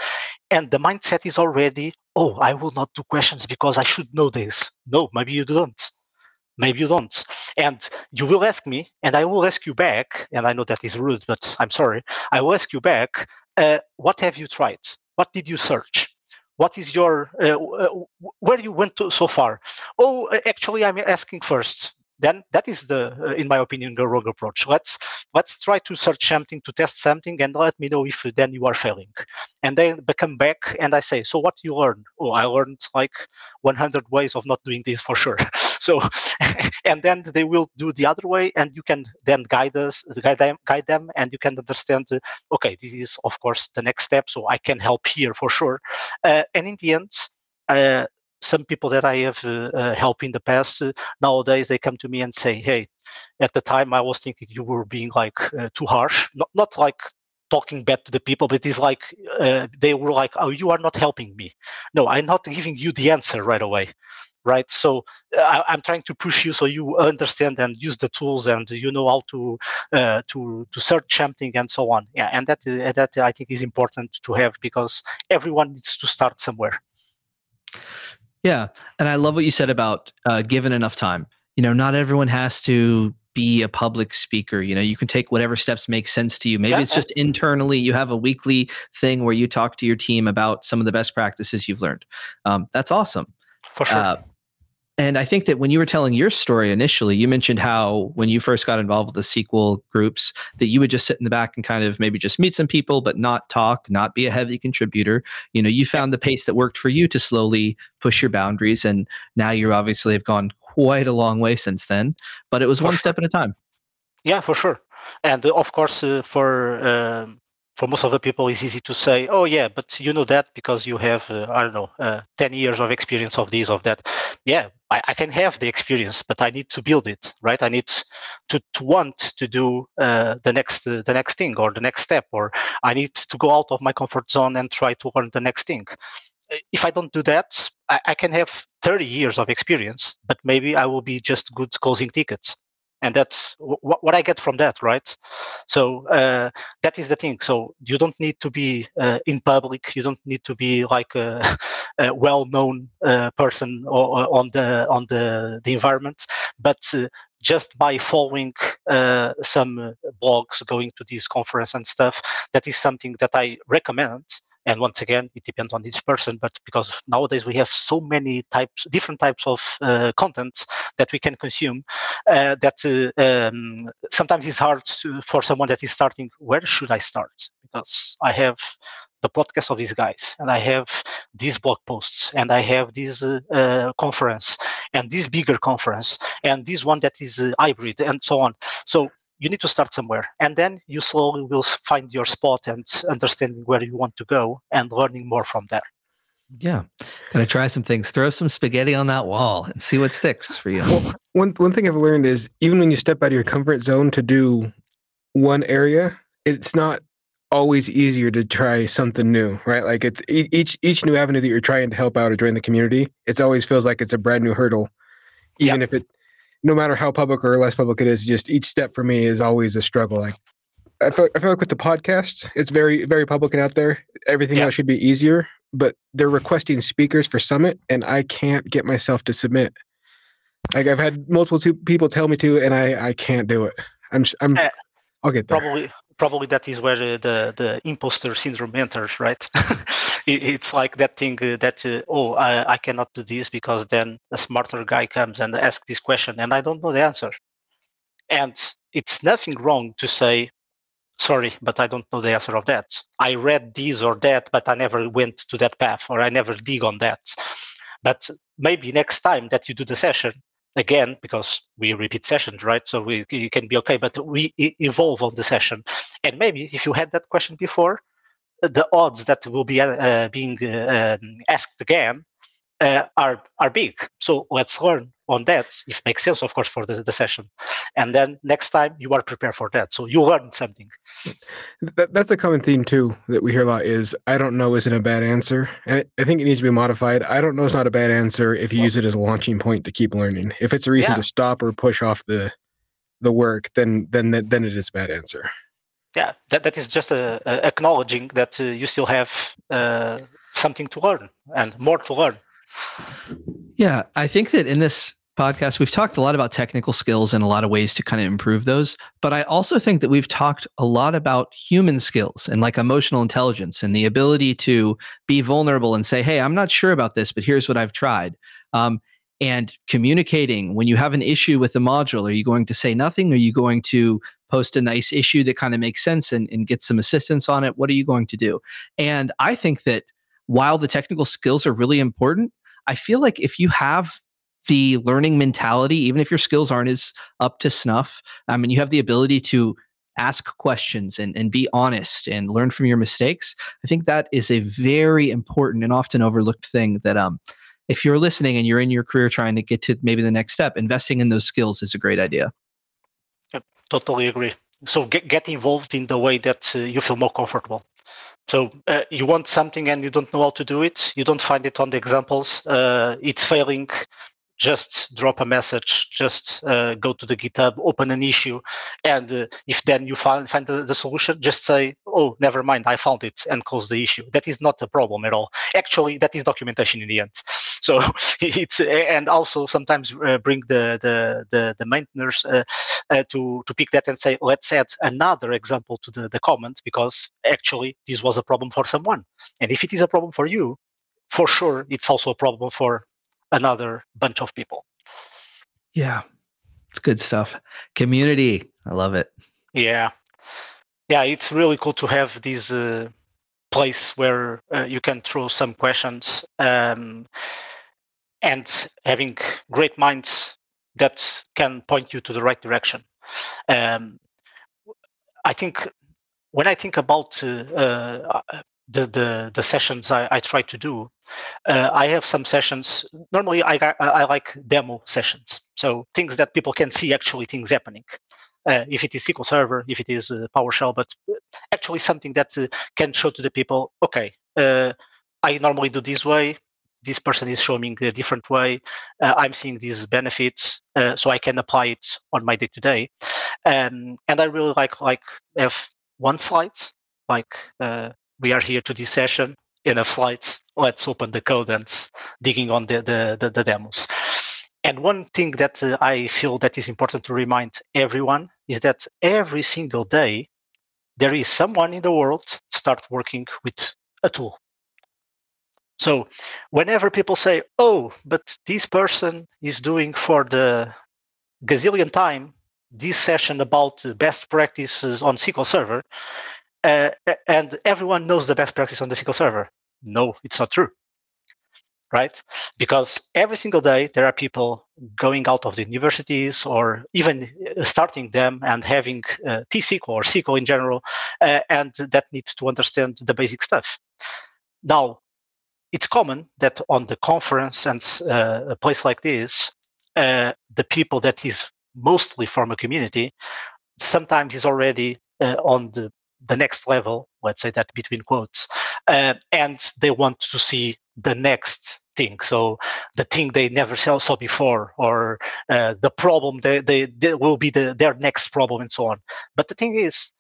and the mindset is already, oh, I will not do questions because I should know this. No, maybe you don't. Maybe you don't. And you will ask me, and I will ask you back. And I know that is rude, but I'm sorry. I will ask you back. Uh, what have you tried? What did you search? what is your uh, uh, where you went to so far oh actually i'm asking first then that is the uh, in my opinion the wrong approach. Let's let's try to search something to test something and let me know if then you are failing. And then come back and i say so what you learn? Oh i learned like 100 ways of not doing this for sure. So and then they will do the other way and you can then guide us guide them guide them and you can understand uh, okay this is of course the next step so i can help here for sure. Uh, and in the end uh, some people that I have uh, uh, helped in the past, uh, nowadays they come to me and say, "Hey, at the time I was thinking you were being like too harsh, not not like talking bad to the people, but it's like uh, they were like, "Oh, you are not helping me." No, I'm not giving you the answer right away, right? So I, am trying to push you so you understand and use the tools and you know how to uh, to to search something and so on. Yeah, and that that I think is important to have because everyone needs to start somewhere. Yeah, and I love what you said about uh, given enough time. You know, not everyone has to be a public speaker. You know, you can take whatever steps make sense to you. Maybe yeah. it's just internally. You have a weekly thing where you talk to your team about some of the best practices you've learned. Um, that's awesome. For sure. Uh, and I think that when you were telling your story initially, you mentioned how when you first got involved with the SQL groups, that you would just sit in the back and kind of maybe just meet some people, but not talk, not be a heavy contributor. You know, you found the pace that worked for you to slowly push your boundaries. And now you obviously have gone quite a long way since then, but it was for one sure. step at a time. Yeah, for sure. And uh, of course, uh, for um, for most of the people it's easy to say oh yeah but you know that because you have uh, i don't know uh, 10 years of experience of this of that. Yeah I, I, can have the experience but i need to build it right? I need to, to want to do uh, the next uh, the next thing or the next step or i need to go out of my comfort zone and try to learn the next thing. If i don't do that I, I can have 30 years of experience but maybe i will be just good closing tickets and that's w- what I get from that, right? So uh, that is the thing. So you don't need to be uh, in public. You don't need to be like a, a well-known uh, person or, or on the on the the environment, but uh, just by following uh, some uh, blogs, going to this conference and stuff, that is something that I recommend. And once again, it depends on each person, but because nowadays we have so many types, different types of uh, content that we can consume, uh, that uh, um, sometimes it's hard to, for someone that is starting. Where should I start? Because I have the podcast of these guys, and I have these blog posts, and I have this uh, uh, conference, and this bigger conference, and this one that is uh, hybrid, and so on. So you need to start somewhere and then you slowly will find your spot and understanding where you want to go and learning more from there. Yeah. Gonna try some things. Throw some spaghetti on that wall and see what sticks for you. Well, one, one thing i've learned is even when you step out of your comfort zone to do one area it's not always easier to try something new right? Like it's each each new avenue that you're trying to help out or join the community it always feels like it's a brand new hurdle even if it no matter how public or less public it is, just each step for me is always a struggle. Like I feel, I feel like with the podcast, it's very, very public and out there. Everything yeah. else should be easier, but they're requesting speakers for Summit, and I can't get myself to submit. Like I've had multiple people tell me to, and I, I can't do it. I'm, I'm, uh, I'll get there. Probably, probably that is where the the imposter syndrome enters, right? it's like that thing uh, that uh, oh I, I cannot do this because then a smarter guy comes and asks this question and I don't know the answer, and it's nothing wrong to say sorry but i don't know the answer of that. I read this or that but i never went to that path or i never dig on that. But maybe next time that you do the session again because we repeat sessions right? So we you can be okay but we evolve on the session. And maybe if you had that question before the odds that will be uh, being uh, um, asked again uh, are are big. So let's learn on that. If makes sense of course for the, the session. And then next time you are prepared for that. So you learn something. That, that's a common theme too that we hear a lot is i don't know isn't a bad answer. And i think it needs to be modified. I don't know is not a bad answer if you use it as a launching point to keep learning. If it's a reason yeah. to stop or push off the the work then then then it is a bad answer. Yeah that, that is just a acknowledging that uh, you still have uh, something to learn and more to learn yeah, I think that in this podcast, we've talked a lot about technical skills and a lot of ways to kind of improve those. But I also think that we've talked a lot about human skills and like emotional intelligence and the ability to be vulnerable and say, hey, I'm not sure about this, but here's what I've tried. Um, and communicating when you have an issue with the module, are you going to say nothing? Are you going to post a nice issue that kind of makes sense and, and get some assistance on it? What are you going to do? And I think that while the technical skills are really important, I feel like if you have the learning mentality, even if your skills aren't as up to snuff, I mean, you have the ability to ask questions and, and be honest and learn from your mistakes. I think that is a very important and often overlooked thing that um if you're listening and you're in your career trying to get to maybe the next step, investing in those skills is a great idea. Yep, totally agree. So get, get involved in the way that uh, you feel more comfortable. So uh, you want something and you don't know how to do it. You don't find it on the examples. Uh, it's failing just drop a message, just uh, go to the GitHub, open an issue, and uh, if then you find find the, the, solution, just say, "Oh, never mind, I found it," and close the issue. That is not a problem at all. Actually, that is documentation in the end. So it's and also sometimes uh, bring the the the, the maintainers uh, uh, to to pick that and say, "Let's add another example to the the comment because actually this was a problem for someone, and if it is a problem for you." For sure, it's also a problem for another bunch of people. Yeah, it's good stuff. Community, I love it. Yeah, yeah, it's really cool to have this uh, place where uh, you can throw some questions um, and having great minds that can point you to the right direction. Um, I think when I think about uh, uh the the the sessions I, I try to do, uh, I have some sessions. Normally, I I like demo sessions, so things that people can see actually things happening. Uh, if it is SQL Server, if it is uh, PowerShell, but actually something that uh, can show to the people, okay, uh, I normally do this way. This person is showing a different way. Uh, I'm seeing these benefits, so I can apply it on my day to day. And I really like like have one slide like we are here to this session enough slides let's open the code and digging on the, the, the, the demos and one thing that uh, I feel that is important to remind everyone is that every single day there is someone in the world start working with a tool. So whenever people say, "Oh, but this person is doing for the gazillion time this session about best practices on SQL Server," uh, and everyone knows the best practice on the SQL Server, no, it's not true right? Because every single day there are people going out of the universities or even uh, starting them and having uh, T-SQL or SQL in general, uh, and that needs to understand the basic stuff. Now, it's common that on the conference and uh, a place like this, uh, the people that is mostly from a community sometimes is already uh, on the the next level, let's say that between quotes, uh, and they want to see the next thing. So the thing they never saw, before, or uh, the problem they, they, they, will be the, their next problem, and so on. But the thing is,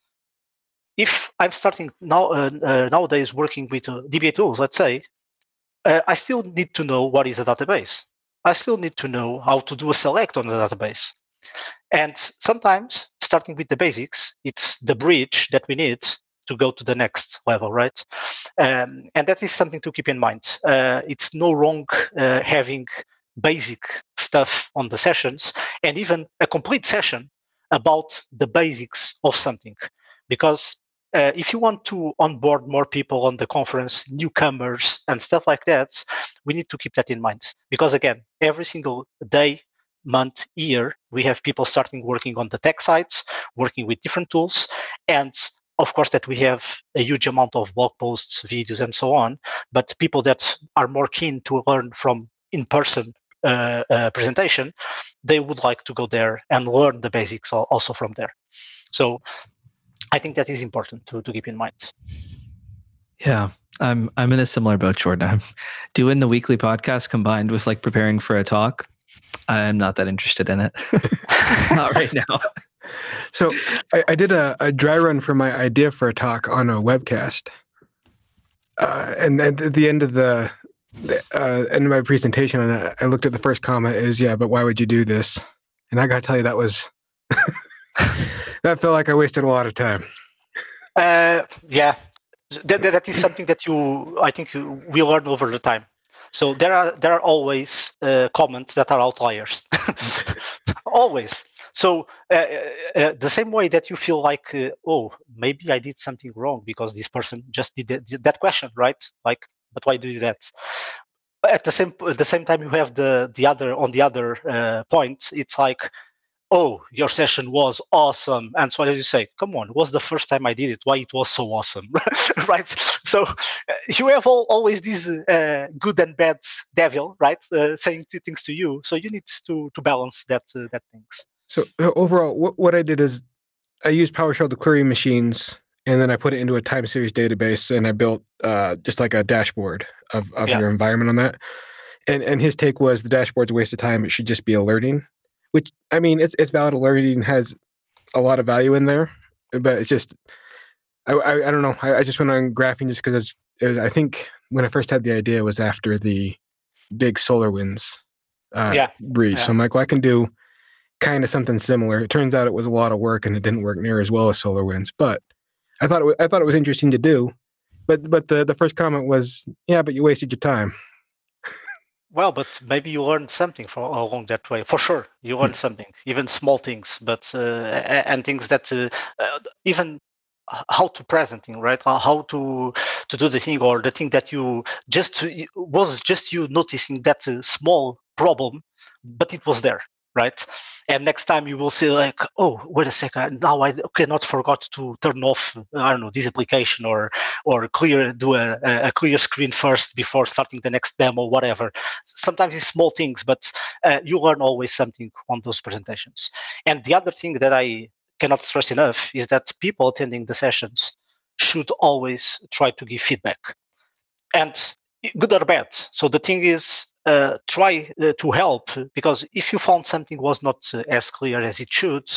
if I'm starting now uh, uh nowadays working with uh, dbatools, let's say, uh, I still need to know what is a database. I still need to know how to do a select on the database. And sometimes, starting with the basics, it's the bridge that we need to go to the next level, right? Um, and that is something to keep in mind. Uh, it's no wrong uh, having basic stuff on the sessions and even a complete session about the basics of something. Because uh, if you want to onboard more people on the conference, newcomers and stuff like that, we need to keep that in mind. Because again, every single day month, year, we have people starting working on the tech sites, working with different tools, and of course that we have a huge amount of blog posts, videos, and so on. But people that are more keen to learn from in-person uh, uh, presentation, they would like to go there and learn the basics also from there. So I think that is important to, to keep in mind. Yeah, I'm I'm in a similar boat, Jordan. I'm doing the weekly podcast combined with like preparing for a talk. I'm not that interested in it. not right now. So I, I did a, a, dry run for my idea for a talk on a webcast. Uh, and at the end of the, the uh, end of my presentation, and I, I looked at the first comment is, yeah, but why would you do this? And I got to tell you, that was, that felt like I wasted a lot of time. Uh, yeah, that, that is something that you, I think we learn over the time. So there are there are always uh, comments that are outliers, always. So uh, uh, uh, the same way that you feel like, uh, oh, maybe I did something wrong because this person just did that, did that question, right? Like, but why do you that? At the same at the same time, you have the the other on the other uh, point. It's like oh, your session was awesome. And so as you say, come on, it was the first time I did it. Why it was so awesome, right? So uh, you have all, always this uh, good and bad devil, right, uh, saying two things to you. So you need to to balance that uh, that things. So uh, overall, what, what I did is I used PowerShell to query machines, and then I put it into a time series database, and I built uh, just like a dashboard of, of yeah. your environment on that. And and his take was the dashboard's a waste of time. It should just be alerting which I mean, it's it's valid alerting has a lot of value in there, but it's just I I, I don't know. I, I, just went on graphing just because I think when I first had the idea was after the big SolarWinds uh, yeah. breach. Yeah. So I'm like, well, I can do kind of something similar. It turns out it was a lot of work and it didn't work near as well as SolarWinds, but I thought it was, I thought it was interesting to do. But but the the first comment was, yeah, but you wasted your time. Well, but maybe you learned something from along that way. For sure, you learned hmm. something, even small things, but uh, and things that uh, uh, even how to presenting right how to to do the thing or the thing that you just was just you noticing that uh, small problem but it was there right? And next time you will see like, oh, wait a second, now I cannot forgot to turn off, I don't know, this application or or clear do a, a clear screen first before starting the next demo, whatever. Sometimes it's small things, but uh, you learn always something on those presentations. And the other thing that I cannot stress enough is that people attending the sessions should always try to give feedback. And good or bad. So the thing is, uh, try uh, to help because if you found something was not uh, as clear as it should,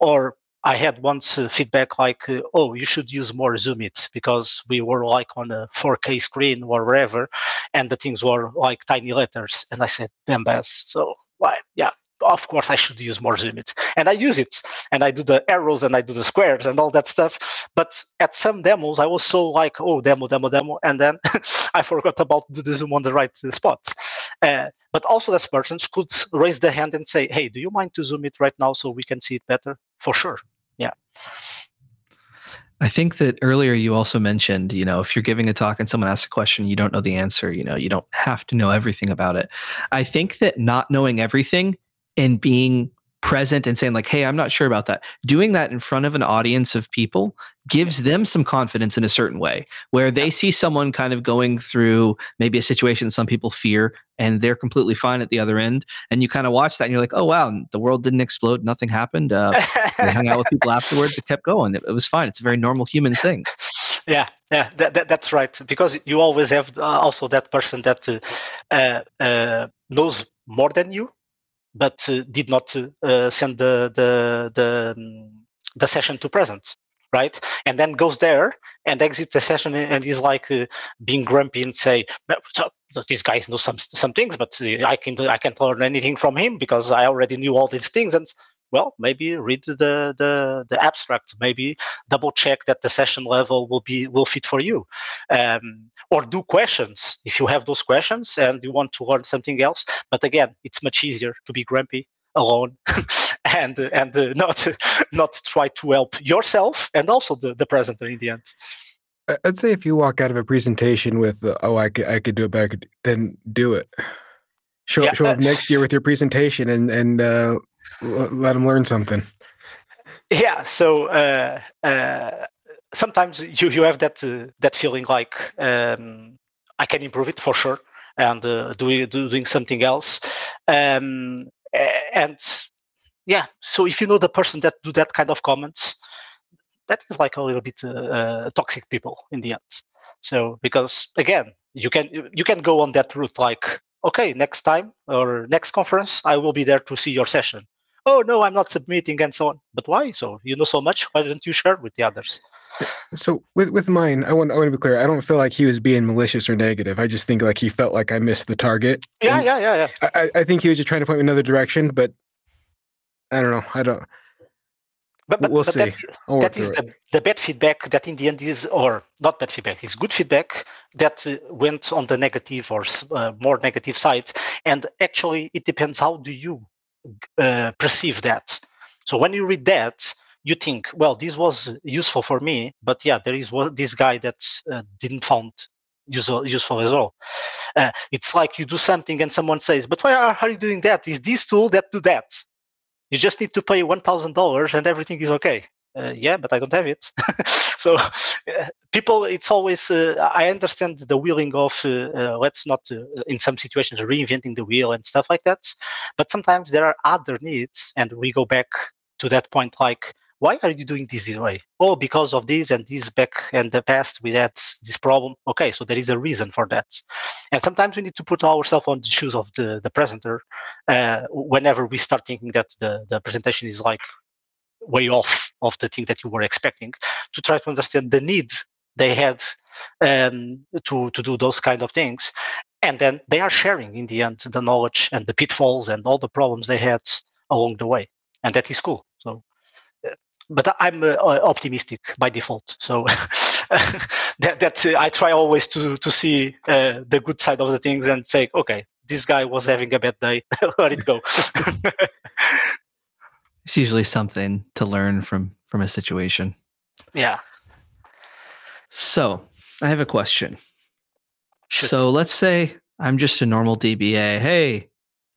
or I had once uh, feedback like, uh, "Oh, you should use more ZoomIt because we were like on a 4K screen or wherever, and the things were like tiny letters." And I said, "Damn, Baz." So why? Yeah, of course I should use more ZoomIt. And I use it and I do the arrows and I do the squares and all that stuff. But at some demos, I was so like, oh, demo, demo, demo. And then I forgot about do the zoom on the right spots. Uh, but also as persons could raise the hand and say, hey, do you mind to zoom it right now so we can see it better? For sure. Yeah. I think that earlier you also mentioned, you know, if you're giving a talk and someone asks a question, you don't know the answer, you know, you don't have to know everything about it. I think that not knowing everything and being present and saying like hey i'm not sure about that. Doing that in front of an audience of people gives them some confidence in a certain way where they see someone kind of going through maybe a situation some people fear and they're completely fine at the other end and you kind of watch that and you're like oh wow the world didn't explode. Nothing happened uh, we hung out with people afterwards it kept going. It, it, was fine. It's a very normal human thing. Yeah yeah that, that, that's right because you always have uh, also that person that uh, uh knows more than you but uh, did not uh, send the the the, um, the session to present right? And then goes there and exits the session and is like uh, being grumpy and say so, this guy knows some some things but i can i can't learn anything from him because i already knew all these things and well maybe read the the, the abstract. Maybe double check that the session level will be will fit for you. Um, or do questions if you have those questions and you want to learn something else. But again it's much easier to be grumpy alone and and uh, not not try to help yourself and also the, the presenter in the end. I'd say if you walk out of a presentation with uh, oh i could i could do it better then do it. Show, yeah, show up next year with your presentation and and uh, let them learn something. Yeah. So uh, uh, sometimes you you have that uh, that feeling like um, I can improve it for sure, and uh, doing doing something else, um, and yeah. So if you know the person that do that kind of comments, that is like a little bit uh, uh, toxic people in the end. So because again, you can you can go on that route like okay next time or next conference i will be there to see your session oh no i'm not submitting and so on. But why? So you know so much. Why don't you share with the others? So with with mine i want i want to be clear. I don't feel like he was being malicious or negative. I just think like he felt like i missed the target. Yeah yeah yeah yeah. I, I think he was just trying to point me another direction but i don't know. I don't but, but we'll but see. That, that is the, the bad feedback that in the end is, or not bad feedback, it's good feedback that uh, went on the negative or uh, more negative side. And actually, it depends how do you uh, perceive that. So when you read that, you think, well, this was useful for me, but yeah, there is this guy that uh, didn't found useful, useful as well. Uh, it's like you do something and someone says, but why are, are you doing that? Is this tool that do that? You just need to pay one thousand dollars and everything is okay. Uh, yeah, but I don't have it. so uh, people, it's always. Uh, I understand the willing of uh, let's not, in some situations, reinventing the wheel and stuff like that. But sometimes there are other needs, and we go back to that point, like why are you doing this way? Oh, because of this and this back in the past we had this problem. Okay, so there is a reason for that. And sometimes we need to put ourselves on the shoes of the, the presenter uh, whenever we start thinking that the, the presentation is like way off of the thing that you were expecting to try to understand the need they had um, to, to do those kind of things. And then they are sharing in the end the knowledge and the pitfalls and all the problems they had along the way. And that is cool. So but I'm uh, optimistic by default. So that, that uh, I try always to to see uh, the good side of the things and say, okay, this guy was having a bad day. Let it go. it's usually something to learn from from a situation. Yeah. So I have a question. Should. So let's say I'm just a normal DBA. Hey,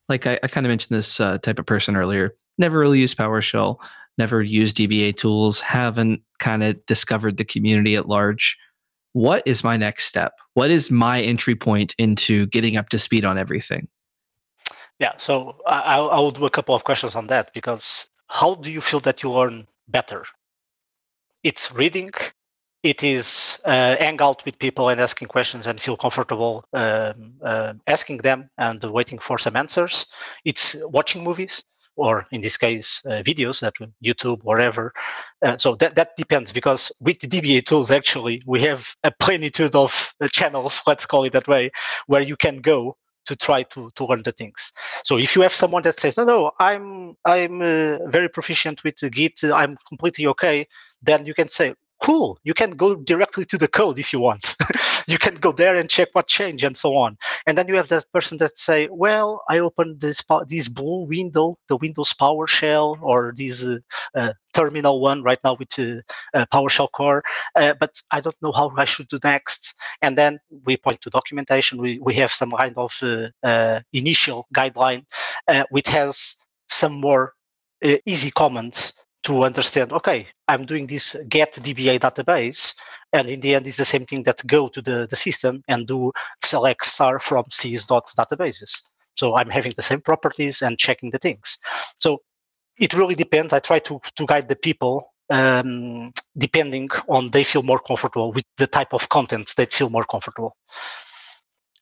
like I, I kind of mentioned this uh, type of person earlier. Never really used PowerShell never used dbatools, haven't kind of discovered the community at large. What is my next step? What is my entry point into getting up to speed on everything? Yeah, so I, I will do a couple of questions on that because how do you feel that you learn better? It's reading, it is uh, hang out with people and asking questions and feel comfortable um, uh, asking them and waiting for some answers. It's watching movies or in this case, uh, videos that YouTube, whatever. Uh, so that, that depends because with the dbatools, actually, we have a plenitude of uh, channels, let's call it that way, where you can go to try to to learn the things. So if you have someone that says, no, no, I'm I'm uh, very proficient with Git, I'm completely okay, then you can say, cool. You can go directly to the code if you want. You can go there and check what changed and so on. And then you have that person that say well i opened this this blue window the windows powershell or this uh, uh, terminal one right now with uh, uh powershell core uh, but i don't know how i should do next. And then we point to documentation. We, we have some kind of uh, initial guideline which has some more easy comments to understand, okay, I'm doing this Get-DbaDatabase, and in the end, it's the same thing that go to the, the system and do select star from sys dot databases. So I'm having the same properties and checking the things. So it really depends. I try to, to guide the people um, depending on they feel more comfortable with the type of content they feel more comfortable.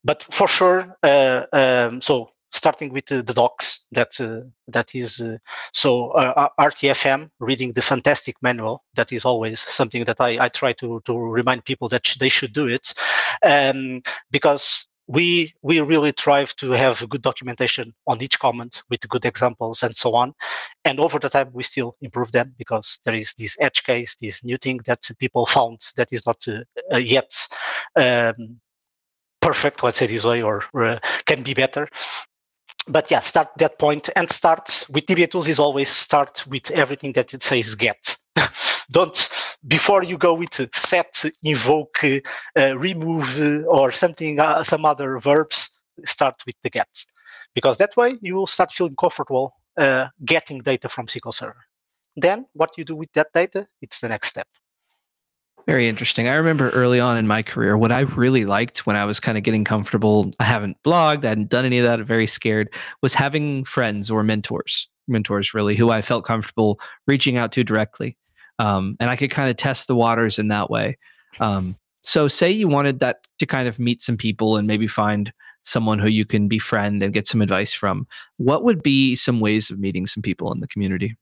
But for sure, uh, um, so starting with uh, the docs that uh, that is uh, so RTFM reading the fantastic manual that is always something that I, I try to to remind people that sh- they should do it. Um, because we we really strive to have good documentation on each comment with good examples and so on. And over the time we still improve them because there is this edge case this new thing that people found that is not uh, yet um, perfect let's say this way or uh, can be better but yeah, start that point and start with dbatools is always start with everything that it says get. Don't before you go with set, invoke, uh, remove, uh, or something, uh, some other verbs. Start with the get, because that way you will start feeling comfortable uh, getting data from SQL Server. Then what you do with that data, it's the next step. Very interesting. I remember early on in my career, what I really liked when I was kind of getting comfortable, I haven't blogged, I hadn't done any of that, very scared, was having friends or mentors, mentors really, who I felt comfortable reaching out to directly. Um, and I could kind of test the waters in that way. Um, so, say you wanted that to kind of meet some people and maybe find someone who you can befriend and get some advice from. What would be some ways of meeting some people in the community?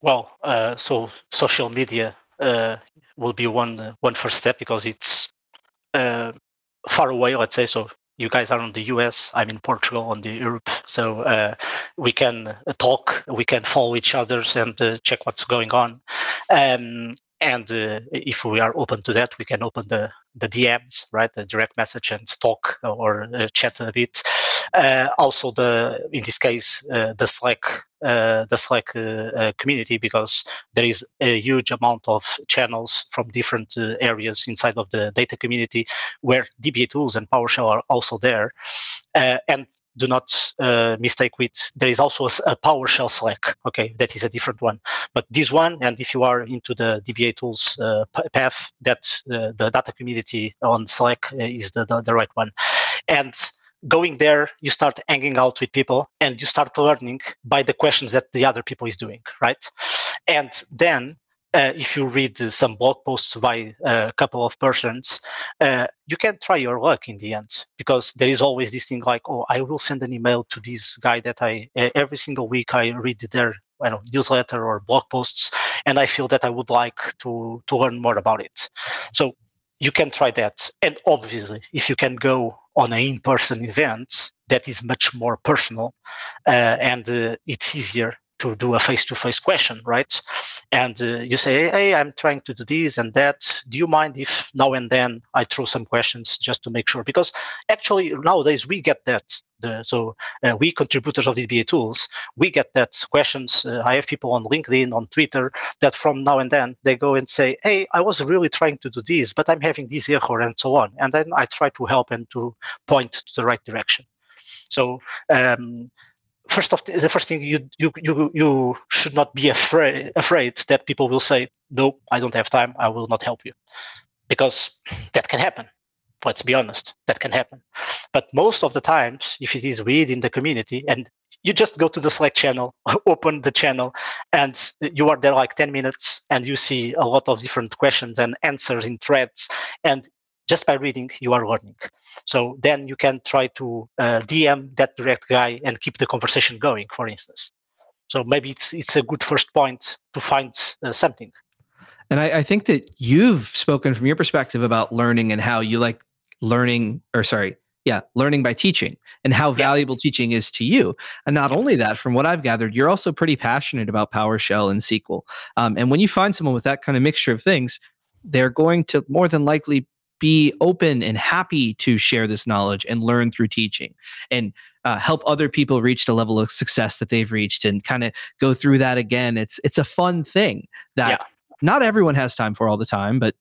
Well, uh, so social media will be one uh, one first step because it's uh, far away. Let's say so. You guys are in the US. I'm in Portugal on the Europe, so uh, we can uh, talk. We can follow each other's and uh, check what's going on. Um, and if we are open to that, we can open the the DMs, right, the direct message, and talk or chat a bit. Uh, also, the in this case, uh, the Slack uh, the Slack community because there is a huge amount of channels from different areas inside of the data community where dbatools and PowerShell are also there, and do not uh, mistake with there is also a, a, PowerShell Slack. Okay, that is a different one. But this one, and if you are into the dbatools uh, path, that uh, the data community on Slack is the, the, the right one. And going there you start hanging out with people and you start learning by the questions that the other people is doing right and then uh, if you read uh, some blog posts by uh, a couple of persons, uh, you can try your luck in the end because there is always this thing like, oh, I will send an email to this guy that I every single week I read their I newsletter or blog posts, and I feel that I would like to to learn more about it. So you can try that. And obviously, if you can go on an in-person event, that is much more personal uh, and uh, it's easier to do a face-to-face question, right? And uh, you say, "Hey, I'm trying to do this and that. Do you mind if now and then I throw some questions just to make sure?" Because actually nowadays we get that. The, so uh, we contributors of dbatools, we get that questions. Uh, I have people on LinkedIn, on Twitter, that from now and then they go and say, "Hey, I was really trying to do this, but I'm having this error and so on." And then I try to help and to point to the right direction. So um, first of the first thing you you you you should not be afraid afraid that people will say no i don't have time. I will not help you. Because that can happen. Let's be honest that can happen. But most of the times if it is within the community and you just go to the slack channel open the channel and you are there like 10 minutes and you see a lot of different questions and answers in threads and just by reading you are learning so then you can try to uh, dm that direct guy and keep the conversation going for instance. So maybe it's it's a good first point to find uh, something. And I, I think that you've spoken from your perspective about learning and how you like learning or sorry yeah, learning by teaching and how valuable teaching is to you. And not only that, from what I've gathered, you're also pretty passionate about PowerShell and SQL. Um, and when you find someone with that kind of mixture of things, they're going to more than likely be open and happy to share this knowledge and learn through teaching and uh, help other people reach the level of success that they've reached and kind of go through that again. It's it's a fun thing that Yeah. not everyone has time for all the time, but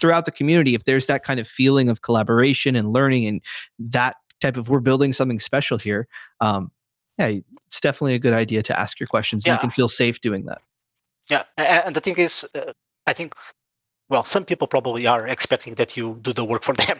throughout the community, if there's that kind of feeling of collaboration and learning and that type of we're building something special here, um, yeah, it's definitely a good idea to ask your questions. and Yeah. You can feel safe doing that. Yeah, and the thing is, uh, I think, well, some people probably are expecting that you do the work for them.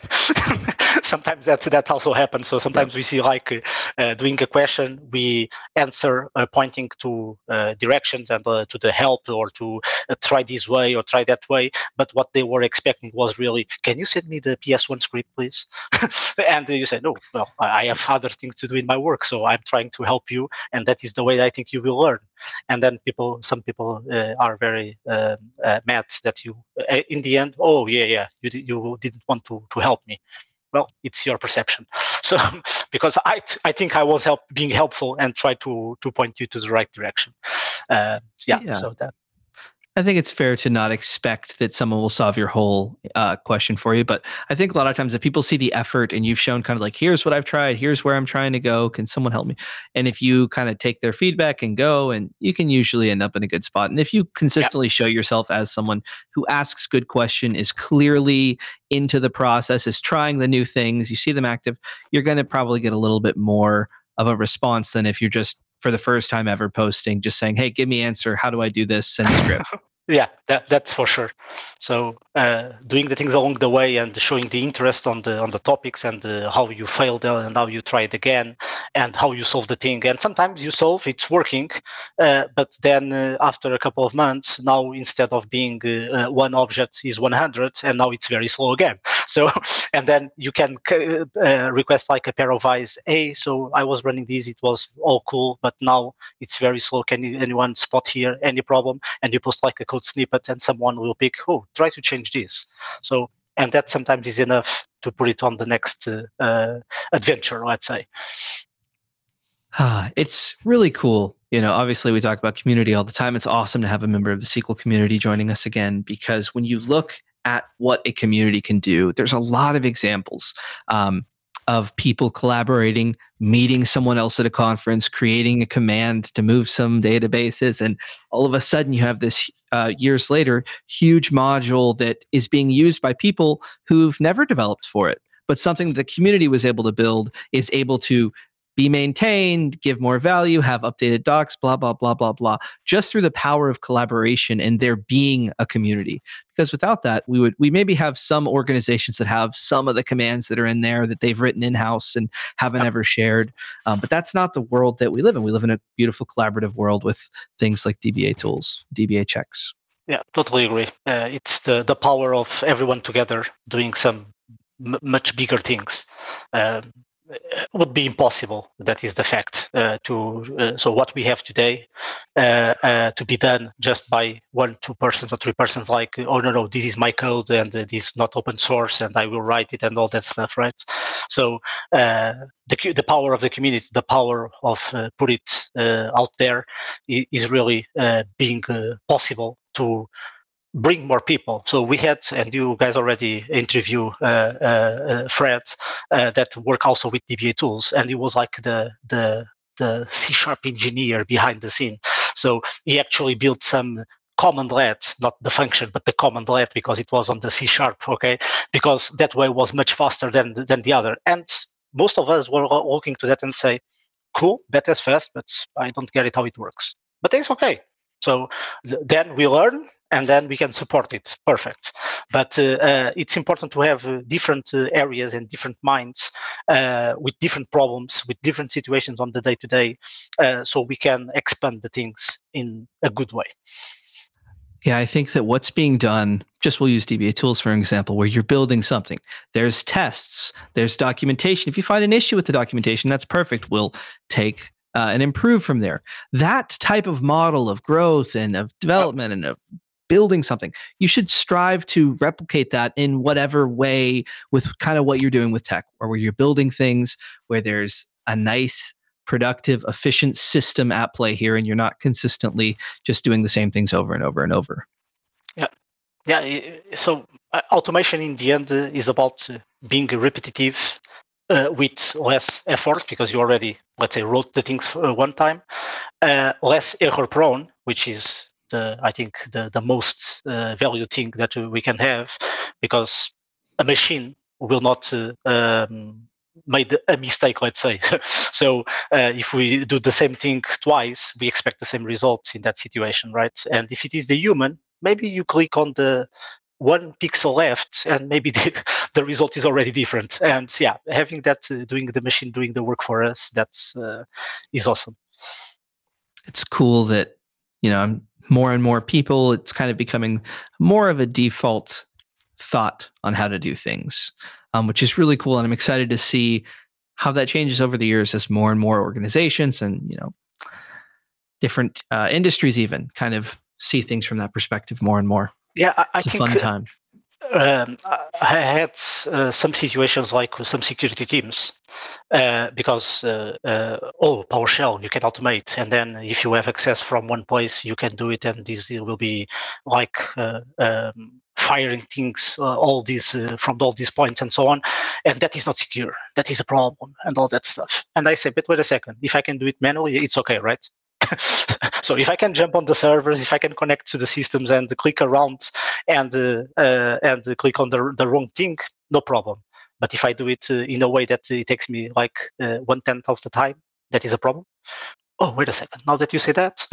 sometimes that's that also happens. So sometimes we see like uh, uh, doing a question, we answer uh, pointing to uh, directions and uh, to the help or to uh, try this way or try that way. But what they were expecting was really, can you send me the PS1 script, please? and you say, no, well, I I have other things to do in my work, so I'm trying to help you, and that is the way I think you will learn and then people some people uh, are very um uh, mad that you uh, in the end oh yeah yeah you, you didn't want to to help me. Well it's your perception. So because i i think i was help being helpful and try to to point you to the right direction. Uh, yeah, Yeah. so that I think it's fair to not expect that someone will solve your whole uh, question for you. But I think a lot of times if people see the effort and you've shown kind of like, here's what I've tried, here's where I'm trying to go, can someone help me? And if you kind of take their feedback and go, and you can usually end up in a good spot. And if you consistently show yourself as someone who asks good question, is clearly into the process, is trying the new things, you see them active, you're going to probably get a little bit more of a response than if you're just for the first time ever posting, just saying, "Hey, give me answer. How do I do this?" Send script. yeah that that's for sure. So uh, doing the things along the way and showing the interest on the on the topics and uh, how you failed and how you tried again and how you solve the thing. And sometimes you solve it's working uh, but then uh, after a couple of months now instead of being uh, uh, one object is 100 and now it's very slow again. So and then you can request like a pair of eyes hey so i was running this it was all cool but now it's very slow. Can you, anyone spot here any problem? And you post like a code snippet and someone will pick oh try to change this so and that sometimes is enough to put it on the next uh, uh, adventure let's say Ah, it's really cool. You know, obviously we talk about community all the time. It's awesome to have a member of the SQL community joining us again because when you look at what a community can do, there's a lot of examples um, of people collaborating, meeting someone else at a conference, creating a command to move some databases, and all of a sudden you have this uh, years later huge module that is being used by people who've never developed for it, but something the community was able to build is able to be maintained, give more value, have updated docs, blah, blah, blah, blah, blah, just through the power of collaboration and there being a community. Because without that, we would we maybe have some organizations that have some of the commands that are in there that they've written in-house and haven't ever shared. Um, but that's not the world that we live in. We live in a beautiful collaborative world with things like dbatools, DBA checks. yeah totally agree uh, it's the the power of everyone together doing some m- much bigger things um, uh, would be impossible. That is the fact uh, to uh, so what we have today uh, uh, to be done just by one two persons or three persons like oh no no this is my code and uh, this is not open source and i will write it and all that stuff right? So uh, the, the power of the community the power of uh, put it uh, out there, is really uh, being uh, possible to bring more people. So we had, and you guys already interview uh, uh, uh, Fred, uh, that work also with dbatools, and he was like the the the C sharp engineer behind the scene. So he actually built some commandlet, not the function, but the command commandlet because it was on the C sharp. Okay, because that way was much faster than than the other. And most of us were lo- looking to that and say, "Cool, is fast, but I don't get it how it works." But it's okay. So th- then we learn and then we can support it. Perfect. But uh, uh, it's important to have uh, different uh, areas and different minds uh, with different problems, with different situations on the day to day, so we can expand the things in a good way. Yeah, I think that what's being done, just we'll use dbatools for an example, where you're building something. There's tests, there's documentation. If you find an issue with the documentation, that's perfect. We'll take uh, and improve from there. That type of model of growth and of development and of building something. You should strive to replicate that in whatever way with kind of what you're doing with tech, or where you're building things where there's a nice, productive, efficient system at play here, and you're not consistently just doing the same things over and over and over. Yeah, Yeah. so uh, automation in the end is about uh, being repetitive uh, with less effort because you already, let's say, wrote the things uh, one time, uh, less error prone, which is the I think the the most uh, valued thing that we can have because a machine will not um, made a mistake, let's say. so uh, if we do the same thing twice, we expect the same results in that situation, right? And if it is the human, maybe you click on the one pixel left and maybe the, the result is already different and yeah having that uh, doing the machine doing the work for us that's uh, is awesome It's cool that you know more and more people. It's kind of becoming more of a default thought on how to do things, um, which is really cool. And I'm excited to see how that changes over the years as more and more organizations and you know different uh, industries even kind of see things from that perspective more and more. Yeah i, I It's a think fun time. um, I had uh, some situations like with some security teams uh, because uh, uh, oh PowerShell you can automate and then if you have access from one place you can do it and this will be like uh, um, firing things uh, all these uh, from all these points and so on and that is not secure. That is a problem and all that stuff. And I say but wait a second. If I can do it manually it's okay right so if I can jump on the servers, if I can connect to the systems and click around and uh, and click on the the wrong thing, no problem. But if I do it uh, in a way that it takes me like uh, one tenth of the time, that is a problem. Oh, wait a second. Now that you say that,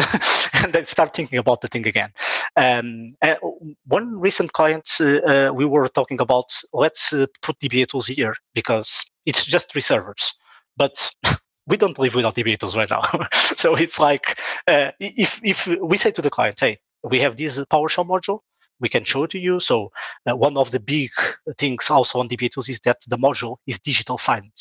and then start thinking about the thing again. Um, uh, one recent client uh, uh, we were talking about. Let's put dbatools here because it's just three servers, but we don't live without tools right now. so it's like uh, if if we say to the client, hey, we have this PowerShell module, we can show to you. So uh, one of the big things also on dbatools is that the module is digital signed,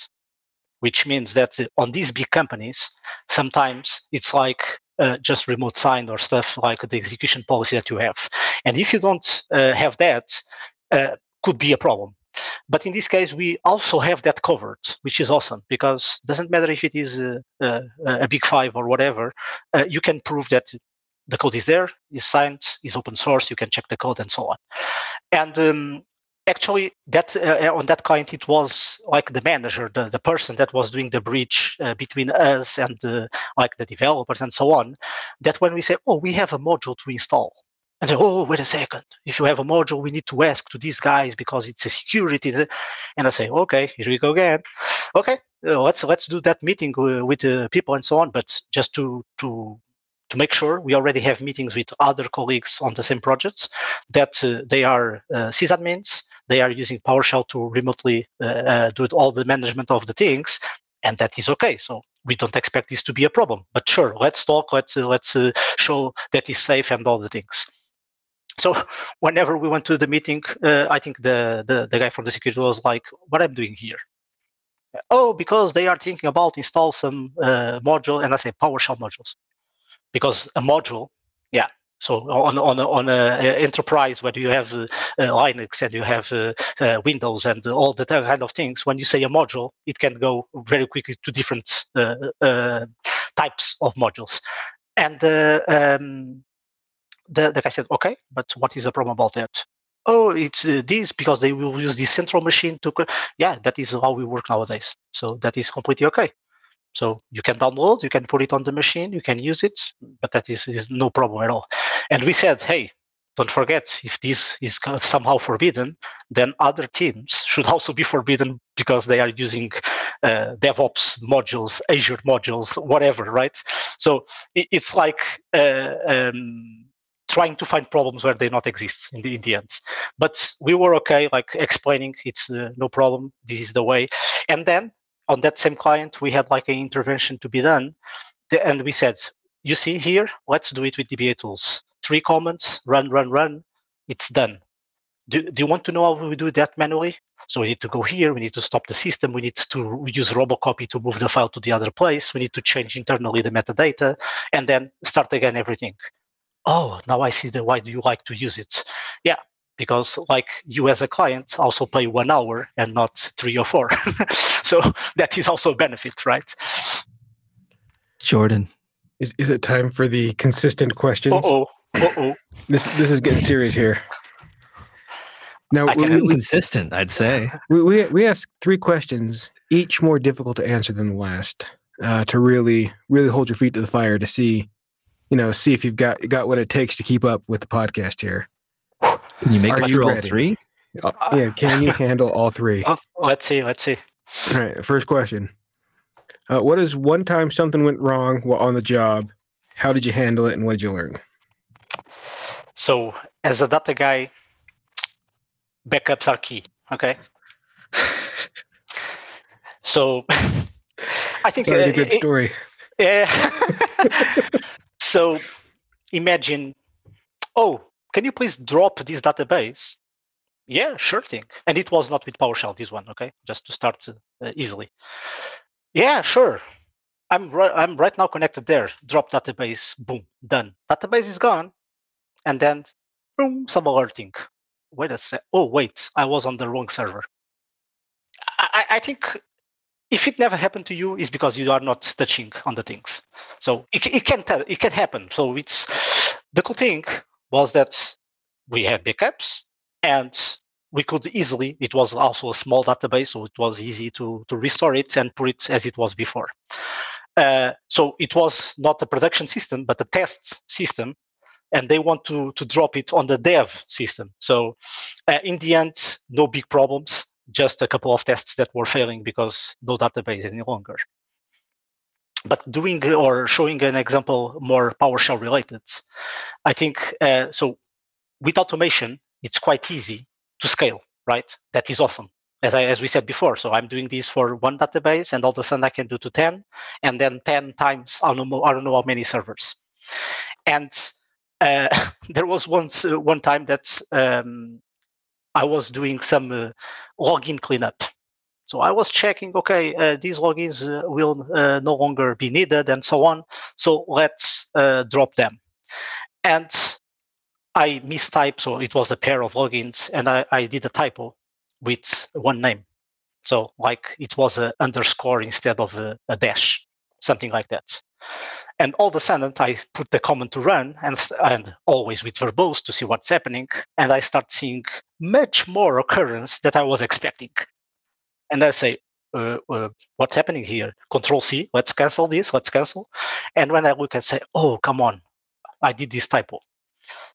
which means that on these big companies, sometimes it's like uh, just remote signed or stuff like the execution policy that you have. And if you don't uh, have that, uh, could be a problem. But in this case, we also have that covered, which is awesome because doesn't matter if it is uh, uh, a big five or whatever, uh, you can prove that the code is there, is signed, is open source. You can check the code and so on. And um, actually, that uh, on that client, it was like the manager, the, the person that was doing the bridge uh, between us and uh, like the developers and so on. That when we say, "Oh, we have a module to install," and say, "Oh, wait a second! If you have a module, we need to ask to these guys because it's a security." And I say, "Okay, here we go again. Okay, uh, let's let's do that meeting uh, with the people and so on." But just to to to make sure we already have meetings with other colleagues on the same projects that uh, they are uh, sysadmins they are using powershell to remotely uh, uh, do all the management of the things and that is okay so we don't expect this to be a problem but sure let's talk let's uh, let's uh, show that is safe and all the things so whenever we went to the meeting uh, i think the, the the guy from the security was like what i'm doing here? Oh because they are thinking about install some uh, module and i say powershell modules. Because a module yeah so on on on a, enterprise where you have uh, uh, linux and you have uh, uh, windows and all the kind of things when you say a module it can go very quickly to different uh, uh, types of modules. And uh, um, the, the guy said okay but what is the problem about that oh it's uh, this because they will use the central machine to co-" yeah that is how we work nowadays so that is completely okay so you can download, you can put it on the machine, you can use it, but that is, is no problem at all. And we said, hey, don't forget, if this is somehow forbidden, then other teams should also be forbidden because they are using uh, DevOps modules, Azure modules, whatever, right? So it's like uh, um, trying to find problems where they not exist in the in the end. But we were okay, like explaining it's uh, no problem. This is the way. And then on that same client, we had like an intervention to be done, The- and we said, "You see here, let's do it with dbatools. Three comments, run, run, run. It's done. Do, do you want to know how we do that manually? So we need to go here. We need to stop the system. We need to use Robocopy to move the file to the other place. We need to change internally the metadata, and then start again everything. Oh, now I see the why do you like to use it? Yeah, because like you as a client also pay one hour and not three or four. so that is also a benefit, right? Jordan. Is, is it time for the consistent questions? Uh oh. Uh oh. This this is getting serious here. Now I we, can- we, Consistent, I'd say. we, we we ask three questions, each more difficult to answer than the last, uh, to really really hold your feet to the fire to see, you know, see if you've got got what it takes to keep up with the podcast here. Can you make Are it through all three? Uh, yeah, can you handle all three? Oh, let's see. Let's see. All right, first question. Uh, what is one time something went wrong while on the job? How did you handle it, and what did you learn? So as a data guy, backups are key. Okay. So I think It's a uh, good it- story. Yeah. so imagine, oh, can you please drop this database? Yeah, sure thing. And it was not with PowerShell, this one, okay? Just to start uh, easily. Yeah, sure. I'm right, I'm right now connected there. Drop database, boom, done. Database is gone. And then, boom, some alerting. Wait a sec. Oh, wait, I was on the wrong server. I I think if it never happened to you, it's because you are not touching on the things. So it, it can tell, it can happen. So it's the cool thing was that we had backups and we could easily. It was also a small database, so it was easy to to restore it and put it as it was before. Uh, so it was not a production system, but a test system, and they want to to drop it on the dev system. So uh, in the end, no big problems just a couple of tests that were failing because no database any longer. But doing or showing an example more PowerShell related, I think uh, so. With automation, it's quite easy to scale, right? That is awesome. As I as we said before, so I'm doing this for one database, and all of a sudden I can do to ten, and then ten times I don't know I don't know how many servers. And uh, there was once uh, one time that um, I was doing some uh, login cleanup. So I was checking, okay, uh, these logins uh, will uh, no longer be needed and so on. So let's uh, drop them. And I mistyped, so it was a pair of logins, and I, I did a typo with one name. So like it was a underscore instead of a, a dash, something like that. And all of a sudden, I put the command to run, and and always with verbose to see what's happening, and I start seeing much more occurrence that I was expecting. And I say, uh, uh, what's happening here? Control C, let's cancel this, let's cancel. And when I look and say, oh, come on, I did this typo.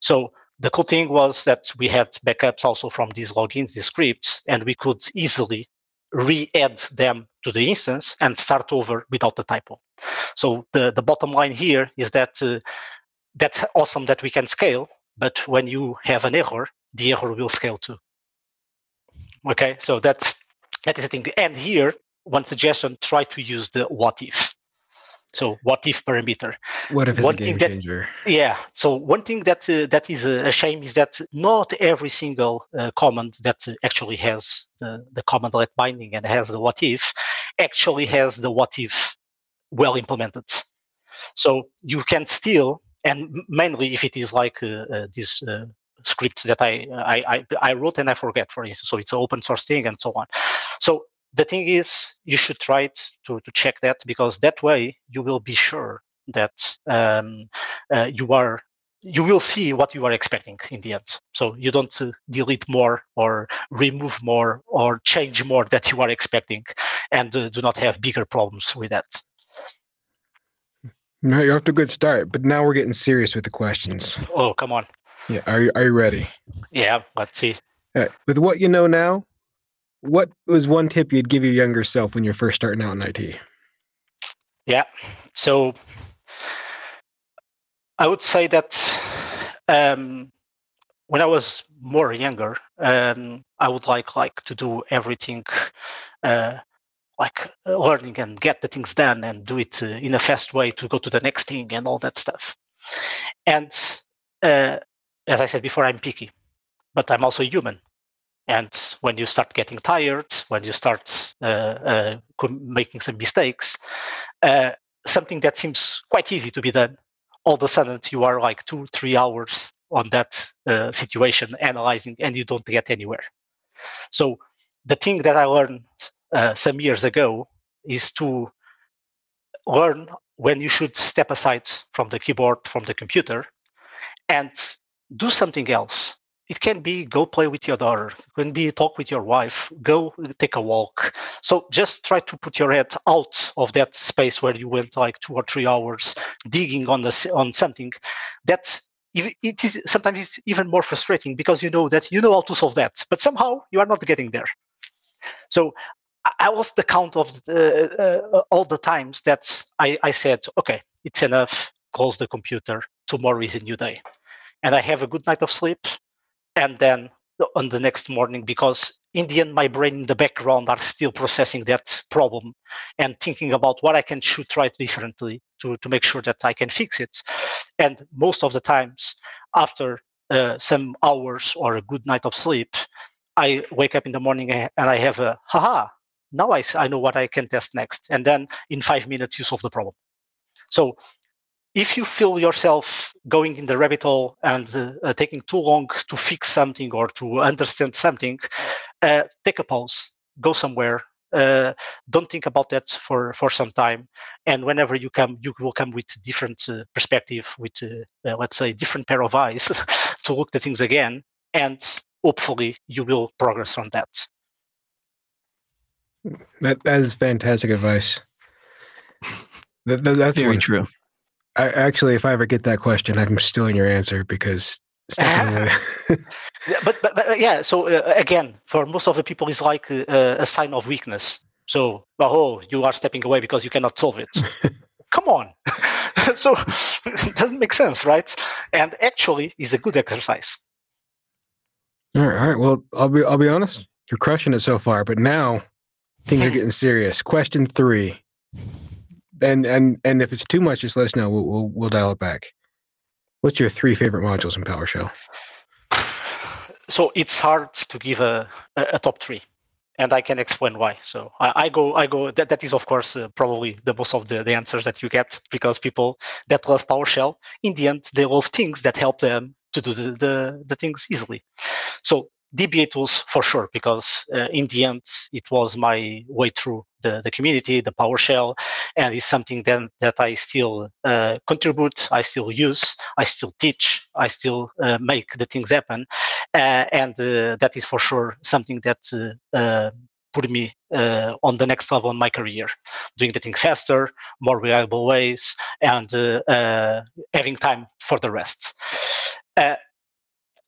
So the cool thing was that we had backups also from these logins, these scripts, and we could easily re-add them to the instance and start over without the typo. So the, the bottom line here is that uh, that's awesome that we can scale, but when you have an error, the error will scale too. Okay, so that's that is the thing. And here, one suggestion: try to use the what if. So what if parameter. What if it's One a game that- changer? Yeah. So one thing that uh, that is a, shame is that not every single uh, command that actually has the the CmdletBinding and has the what if actually has the what if well implemented. So you can still and mainly if it is like uh, uh, these uh, scripts that I, I I I wrote and I forget, for instance. So it's an open source thing and so on. So the thing is, you should try to to check that because that way you will be sure that um, uh, you are you will see what you are expecting in the end. So you don't uh, delete more or remove more or change more that you are expecting, and uh, do not have bigger problems with that. No, you're off to a good start, but now we're getting serious with the questions. Oh, come on. Yeah, are you are you ready? Yeah, let's see. All right. With what you know now, what was one tip you'd give your younger self when you're first starting out in IT? Yeah. So I would say that um, when I was more younger, um, I would like like to do everything uh, like uh, learning and get the things done and do it uh, in a fast way to go to the next thing and all that stuff. And uh, as I said before, I'm picky, but I'm also human. And when you start getting tired, when you start uh, uh, making some mistakes, uh, something that seems quite easy to be done all of a sudden you are like two, three hours on that uh, situation analyzing and you don't get anywhere. So the thing that I learned some years ago is to learn when you should step aside from the keyboard, from the computer, and do something else. It can be go play with your daughter, it can be talk with your wife, go take a walk. So just try to put your head out of that space where you went like two or three hours digging on the on something. That it is sometimes it's even more frustrating because you know that you know how to solve that, but somehow you are not getting there. So I lost the count of the, uh, all the times that I, I said, okay, it's enough, close the computer, tomorrow is a new day. And I have a good night of sleep. And then on the next morning, because in the end, my brain in the background are still processing that problem and thinking about what I can should try differently to, to make sure that I can fix it. And most of the times, after uh, some hours or a good night of sleep, I wake up in the morning and I have a haha, now I, I know what I can test next. And then in five minutes, you solve the problem. So if you feel yourself going in the rabbit hole and uh, uh, taking too long to fix something or to understand something, uh, take a pause, go somewhere. Uh, don't think about that for, for some time. And whenever you come, you will come with different uh, perspective, with uh, let's say different pair of eyes to look at things again. And hopefully you will progress on that. That that is fantastic advice. That, that, that's very one. true. I, actually, if I ever get that question, I'm stealing your answer because. yeah, but, but, but yeah, so uh, again, for most of the people, it's like uh, a sign of weakness. So, oh, you are stepping away because you cannot solve it. Come on. so it doesn't make sense, right? And actually, is a good exercise. All right, all right. Well, I'll be I'll be honest. You're crushing it so far, but now things are getting serious. Question three, and and and if it's too much, just let us know. We'll we'll, we'll dial it back. What's your three favorite modules in PowerShell? So it's hard to give a, a, top three, and I can explain why. So I, I go I go. That, that is of course uh, probably the most of the, the answers that you get because people that love PowerShell in the end they love things that help them to do the, the, the things easily. So DBA tools for sure, because uh, in the end, it was my way through the, the community, the PowerShell, and it's something then that I still uh, contribute, I still use, I still teach, I still uh, make the things happen, uh, and uh, that is for sure something that uh, put me uh, on the next level in my career, doing the thing faster, more reliable ways, and uh, uh, having time for the rest.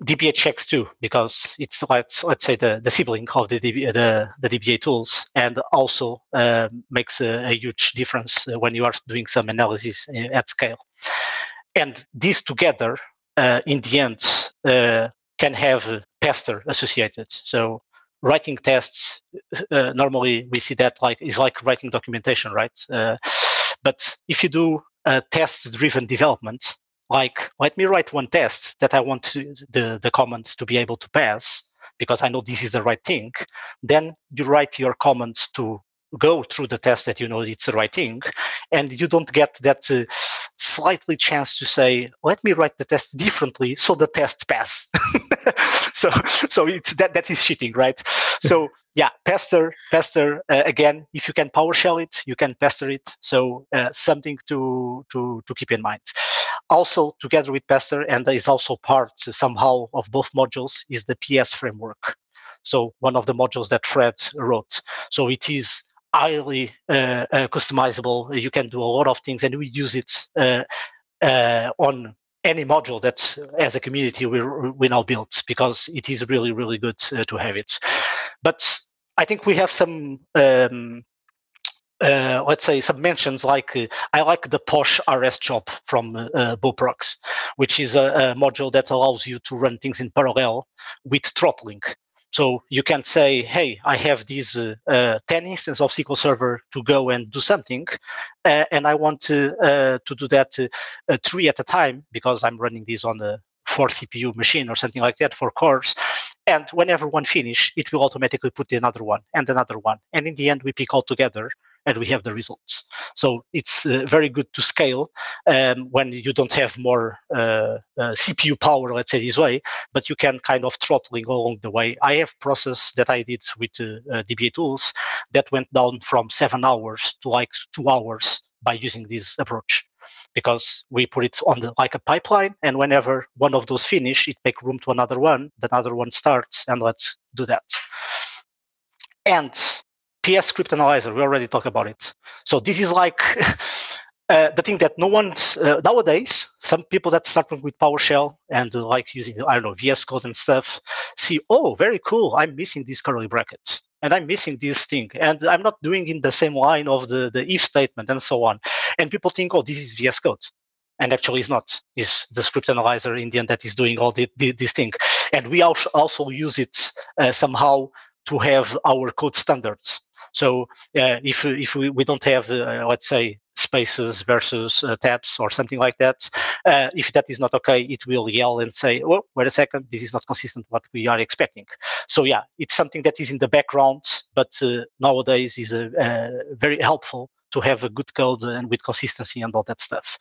DBA checks too, because it's like let's say the, the sibling of the DBA, the, the dbatools, and also uh, makes a, a, huge difference when you are doing some analysis at scale. And these together, uh, in the end, uh, can have Pester associated. So writing tests, uh, normally we see that like is like writing documentation, right? Uh, but if you do a test-driven development, like let me write one test that I want to, the, the comments to be able to pass because I know this is the right thing, then you write your comments to go through the test that you know it's the right thing and you don't get that uh, slightly chance to say let me write the test differently so the test pass so so it's that that is cheating right? So yeah pester pester uh, again if you can powershell it you can pester it. So uh, something to to to keep in mind also together with pester and is also part somehow of both modules is the PSFramework so one of the modules that Fred wrote. So it is highly uh, uh, customizable. You can do a lot of things, and we use it uh, uh, on any module that, as a community, we we now built because it is really really good uh, to have it. But I think we have some. Um, uh, let's say some mentions like uh, I like the Posh RS job from uh, Boe Prox, which is a, a, module that allows you to run things in parallel with throttling. So you can say, hey, I have these uh, uh, 10 instances of SQL Server to go and do something, uh, and I want to, uh, to do that uh, uh, three at a time because I'm running this on a four CPU machine or something like that for cores. And whenever one finish, it will automatically put another one and another one. And in the end, we pick all together and we have the results. So it's uh, very good to scale um, when you don't have more uh, uh, CPU power, let's say this way, but you can kind of throttling along the way. I have process that I did with uh, uh, dbatools that went down from seven hours to like two hours by using this approach because we put it on the like a pipeline and whenever one of those finish it make room to another one the other one starts and let's do that and PSScriptAnalyzer we already talked about it so this is like uh, the thing that no one's uh, nowadays some people that start with powershell and uh, like using i don't know vs code and stuff see oh very cool i'm missing this curly bracket and I'm missing this thing, and I'm not doing in the same line of the, the if statement and so on. And people think, oh, this is VS Code. And actually, it's not. It's the script analyzer in the end that is doing all the, the, this thing. And we also use it uh, somehow to have our code standards. So uh, if if we, we don't have, uh, let's say, spaces versus uh, tabs or something like that, uh, if that is not okay, it will yell and say, "Oh, wait a second, this is not consistent what we are expecting." So yeah, it's something that is in the background, but uh, nowadays is a, very helpful to have a good code and with consistency and all that stuff.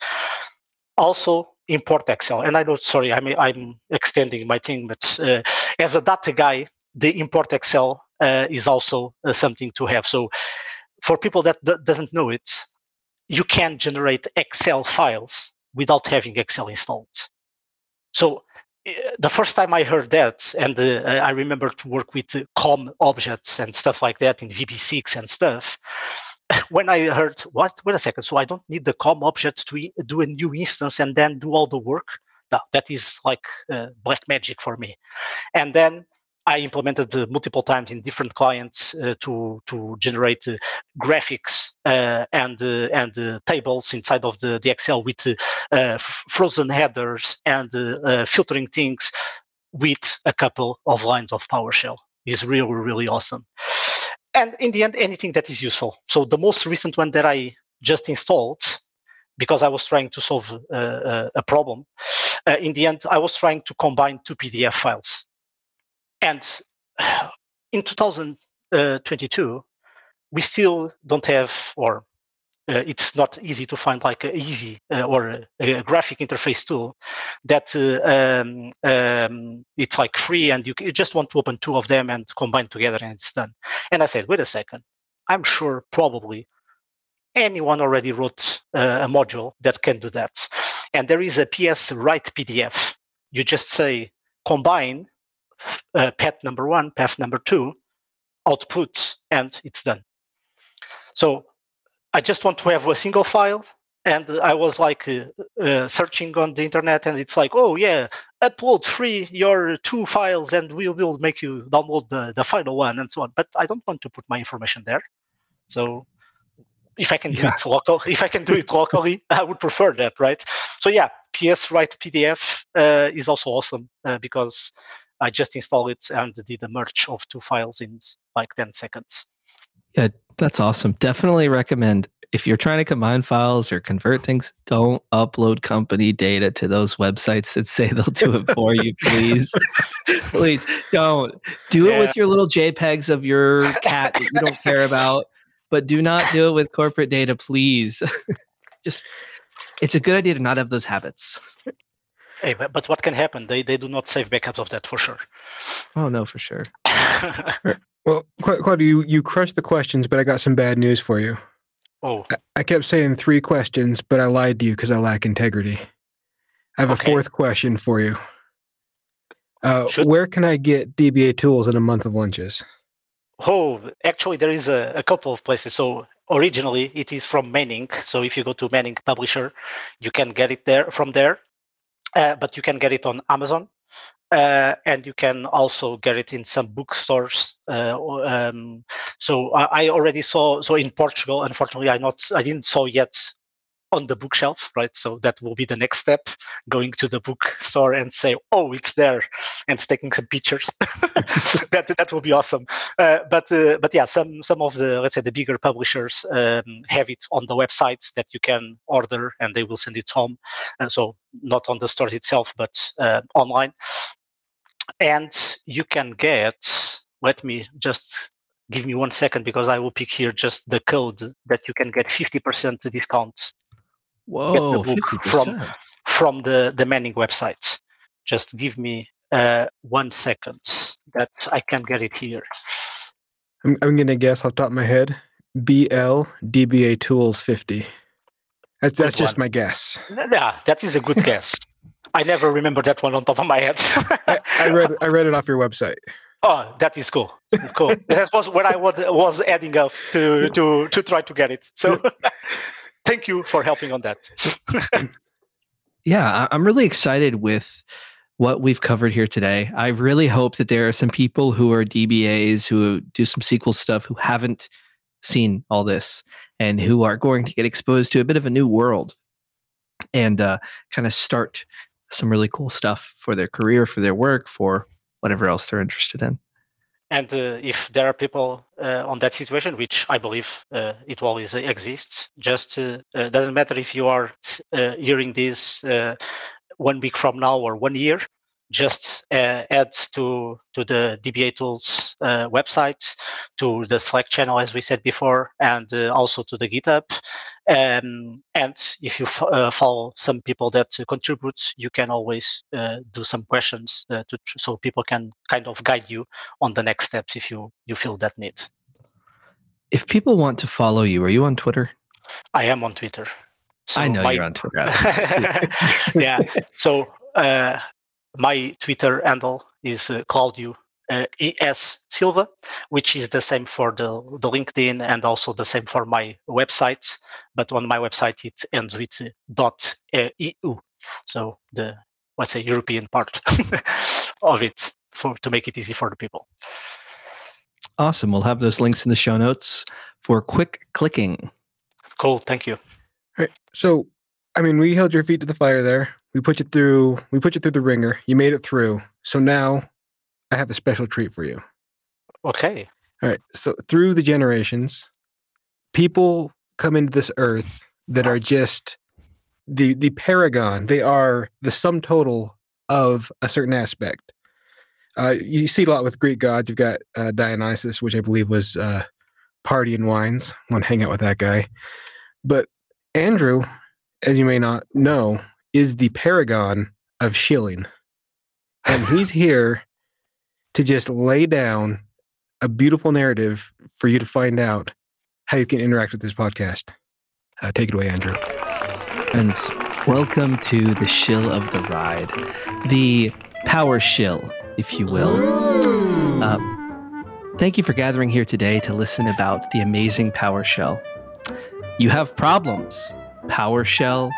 Also, ImportExcel. And I know, sorry, I'm I'm extending my thing, but uh, as a data guy, the ImportExcel uh, is also uh, something to have. So for people that doesn't know it, you can generate Excel files without having Excel installed. So uh, the first time I heard that, and uh, I remember to work with uh, COM objects and stuff like that in VB6 and stuff. When I heard, what? Wait a second. So I don't need the COM objects to do a new instance and then do all the work. No, that is like uh, black magic for me. And then I implemented uh, multiple times in different clients uh, to to generate uh, graphics uh, and uh, and uh, tables inside of the, the Excel with frozen headers and filtering things with a couple of lines of PowerShell is really really awesome. And in the end, anything that is useful. So the most recent one that I just installed because I was trying to solve a problem. in the end, I was trying to combine two PDF files and in 2022, we still don't have, or uh, it's not easy to find like a easy uh, or a, a, graphic interface tool that uh, um, um, it's like free and you, you, just want to open two of them and combine together and it's done. And I said, wait a second, I'm sure probably anyone already wrote uh, a module that can do that. And there is a PSWritePDF. You just say combine uh, path number one, path number two, outputs, and it's done. So I just want to have a single file. And I was like uh, uh, searching on the internet, and it's like, oh yeah, upload free your two files, and we will make you download the, the final one, and so on. But I don't want to put my information there. So if I can do yeah. it local, if I can do it locally, I would prefer that, right? So yeah, PSWritePDF uh, is also awesome uh, because I just installed it and did a merge of two files in like 10 seconds. Yeah, that's awesome. Definitely recommend if you're trying to combine files or convert things, don't upload company data to those websites that say they'll do it for you, please. please don't. Do yeah. it with your little JPEGs of your cat that you don't care about, but do not do it with corporate data, please. Just it's a good idea to not have those habits. Hey, but, but what can happen? They they do not save backups of that for sure. Oh no, for sure. well, Claudio, you you crushed the questions, but I got some bad news for you. Oh. I, I kept saying three questions, but I lied to you because I lack integrity. I have okay. a fourth question for you. Uh, where can I get dbatools in a month of lunches? Oh, actually, there is a, a couple of places. So originally, it is from Manning. So if you go to Manning Publisher, you can get it there from there but you can get it on Amazon. Uh, and you can also get it in some bookstores. Uh, um, so I, I, already saw. So in Portugal, unfortunately, I not I didn't saw yet on the bookshelf, right? So that will be the next step, going to the bookstore and say, "Oh, it's there," and taking some pictures. that that will be awesome. Uh, but uh, but yeah, some some of the let's say the bigger publishers um, have it on the websites that you can order, and they will send it home. Uh, so not on the store itself, but uh, online. And you can get. Let me just give me one second because I will pick here just the code that you can get 50% discount Whoa, book 50%. from- from the, the Manning website. Just give me uh, one second that I can get it here. I'm, I'm gonna guess off the top of my head. BL DBA Tools 50. That's that's Good just my guess. Yeah, that is a good guess. I never remember that one on top of my head. I, I read I read it off your website. Oh, that is cool. Cool. that was what I was, was adding up to to to try to get it. So thank you for helping on that. yeah, I'm really excited with what we've covered here today. I really hope that there are some people who are DBAs who do some SQL stuff who haven't seen all this and who are going to get exposed to a bit of a new world and uh, kind of start some really cool stuff for their career, for their work, for whatever else they're interested in. And uh, if there are people uh, on that situation, which I believe uh, it always exists, just uh, uh, doesn't matter if you are uh, hearing this one week from now or one year. Just uh, add to to the dbatools uh, website, to the Slack channel, as we said before, and uh, also to the GitHub. Um, and if you f- uh, follow some people that uh, contribute, you can always uh, do some questions uh, to tr- so people can kind of guide you on the next steps if you you feel that need. If people want to follow you, are you on Twitter? I am on Twitter. I know my- you're on Twitter. Yeah. So uh, my Twitter handle is uh, Claudio uh, ES Silva, which is the same for the, the LinkedIn and also the same for my website. But on my website, it ends with uh, dot uh, EU. So the let's say European part of it for to make it easy for the people. Awesome. We'll have those links in the show notes for quick clicking. Cool. Thank you. Right. So, I mean, we held your feet to the fire there. We put you through. We put you through the ringer. You made it through. So now, I have a special treat for you. Okay. All right. So through the generations, people come into this earth that are just the the paragon. They are the sum total of a certain aspect. Uh, you see a lot with Greek gods. You've got uh, Dionysus, which I believe was uh, party and wines. Want to hang out with that guy. But Andrew, as you may not know, is the paragon of shilling, and he's here to just lay down a beautiful narrative for you to find out how you can interact with this podcast. Uh, take it away, Andrew. And welcome to the shill of the ride, the power shill, if you will. Uh, thank you for gathering here today to listen about the amazing PowerShell. You have problems. PowerShell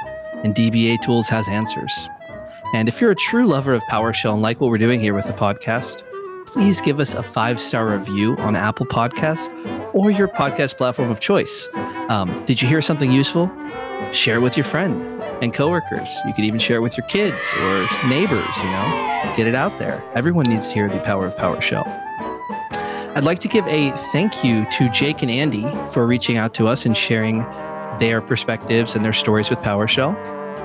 and dbatools has answers. And if you're a true lover of PowerShell and like what we're doing here with the podcast, please give us a five star review on Apple Podcasts or your podcast platform of choice. Um, did you hear something useful? Share it with your friend and coworkers. You could even share it with your kids or neighbors, you know. Get it out there. Everyone needs to hear the power of PowerShell. I'd like to give a thank you to Jake and Andy for reaching out to us and sharing their perspectives and their stories with PowerShell.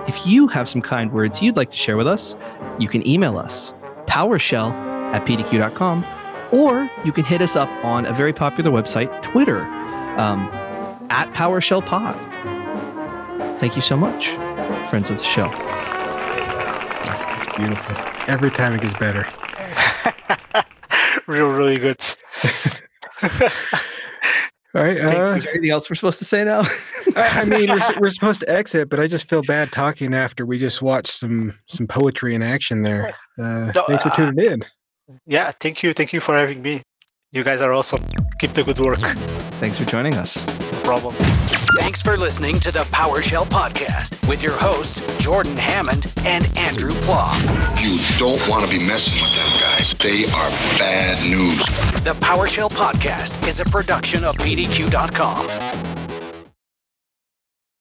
If you have some kind words you'd like to share with us, you can email us powershell at pdq.com or you can hit us up on a very popular website, Twitter, um, at PowerShellPod. Thank you so much, friends of the show. It's beautiful. Every time it gets better. real, really good. All right. Uh, Is there anything else we're supposed to say now? I, I mean, we're, we're supposed to exit, but I just feel bad talking after we just watched some some poetry in action there. Uh, No, thanks for uh, tuning in. Yeah, thank you. Thank you for having me. You guys are awesome. Keep the good work. Thanks for joining us. Problem. Thanks for listening to the PowerShell Podcast with your hosts, Jordan Hammond and Andrew Pla. You don't want to be messing with them guys. They are bad news. The PowerShell Podcast is a production of PDQ.com.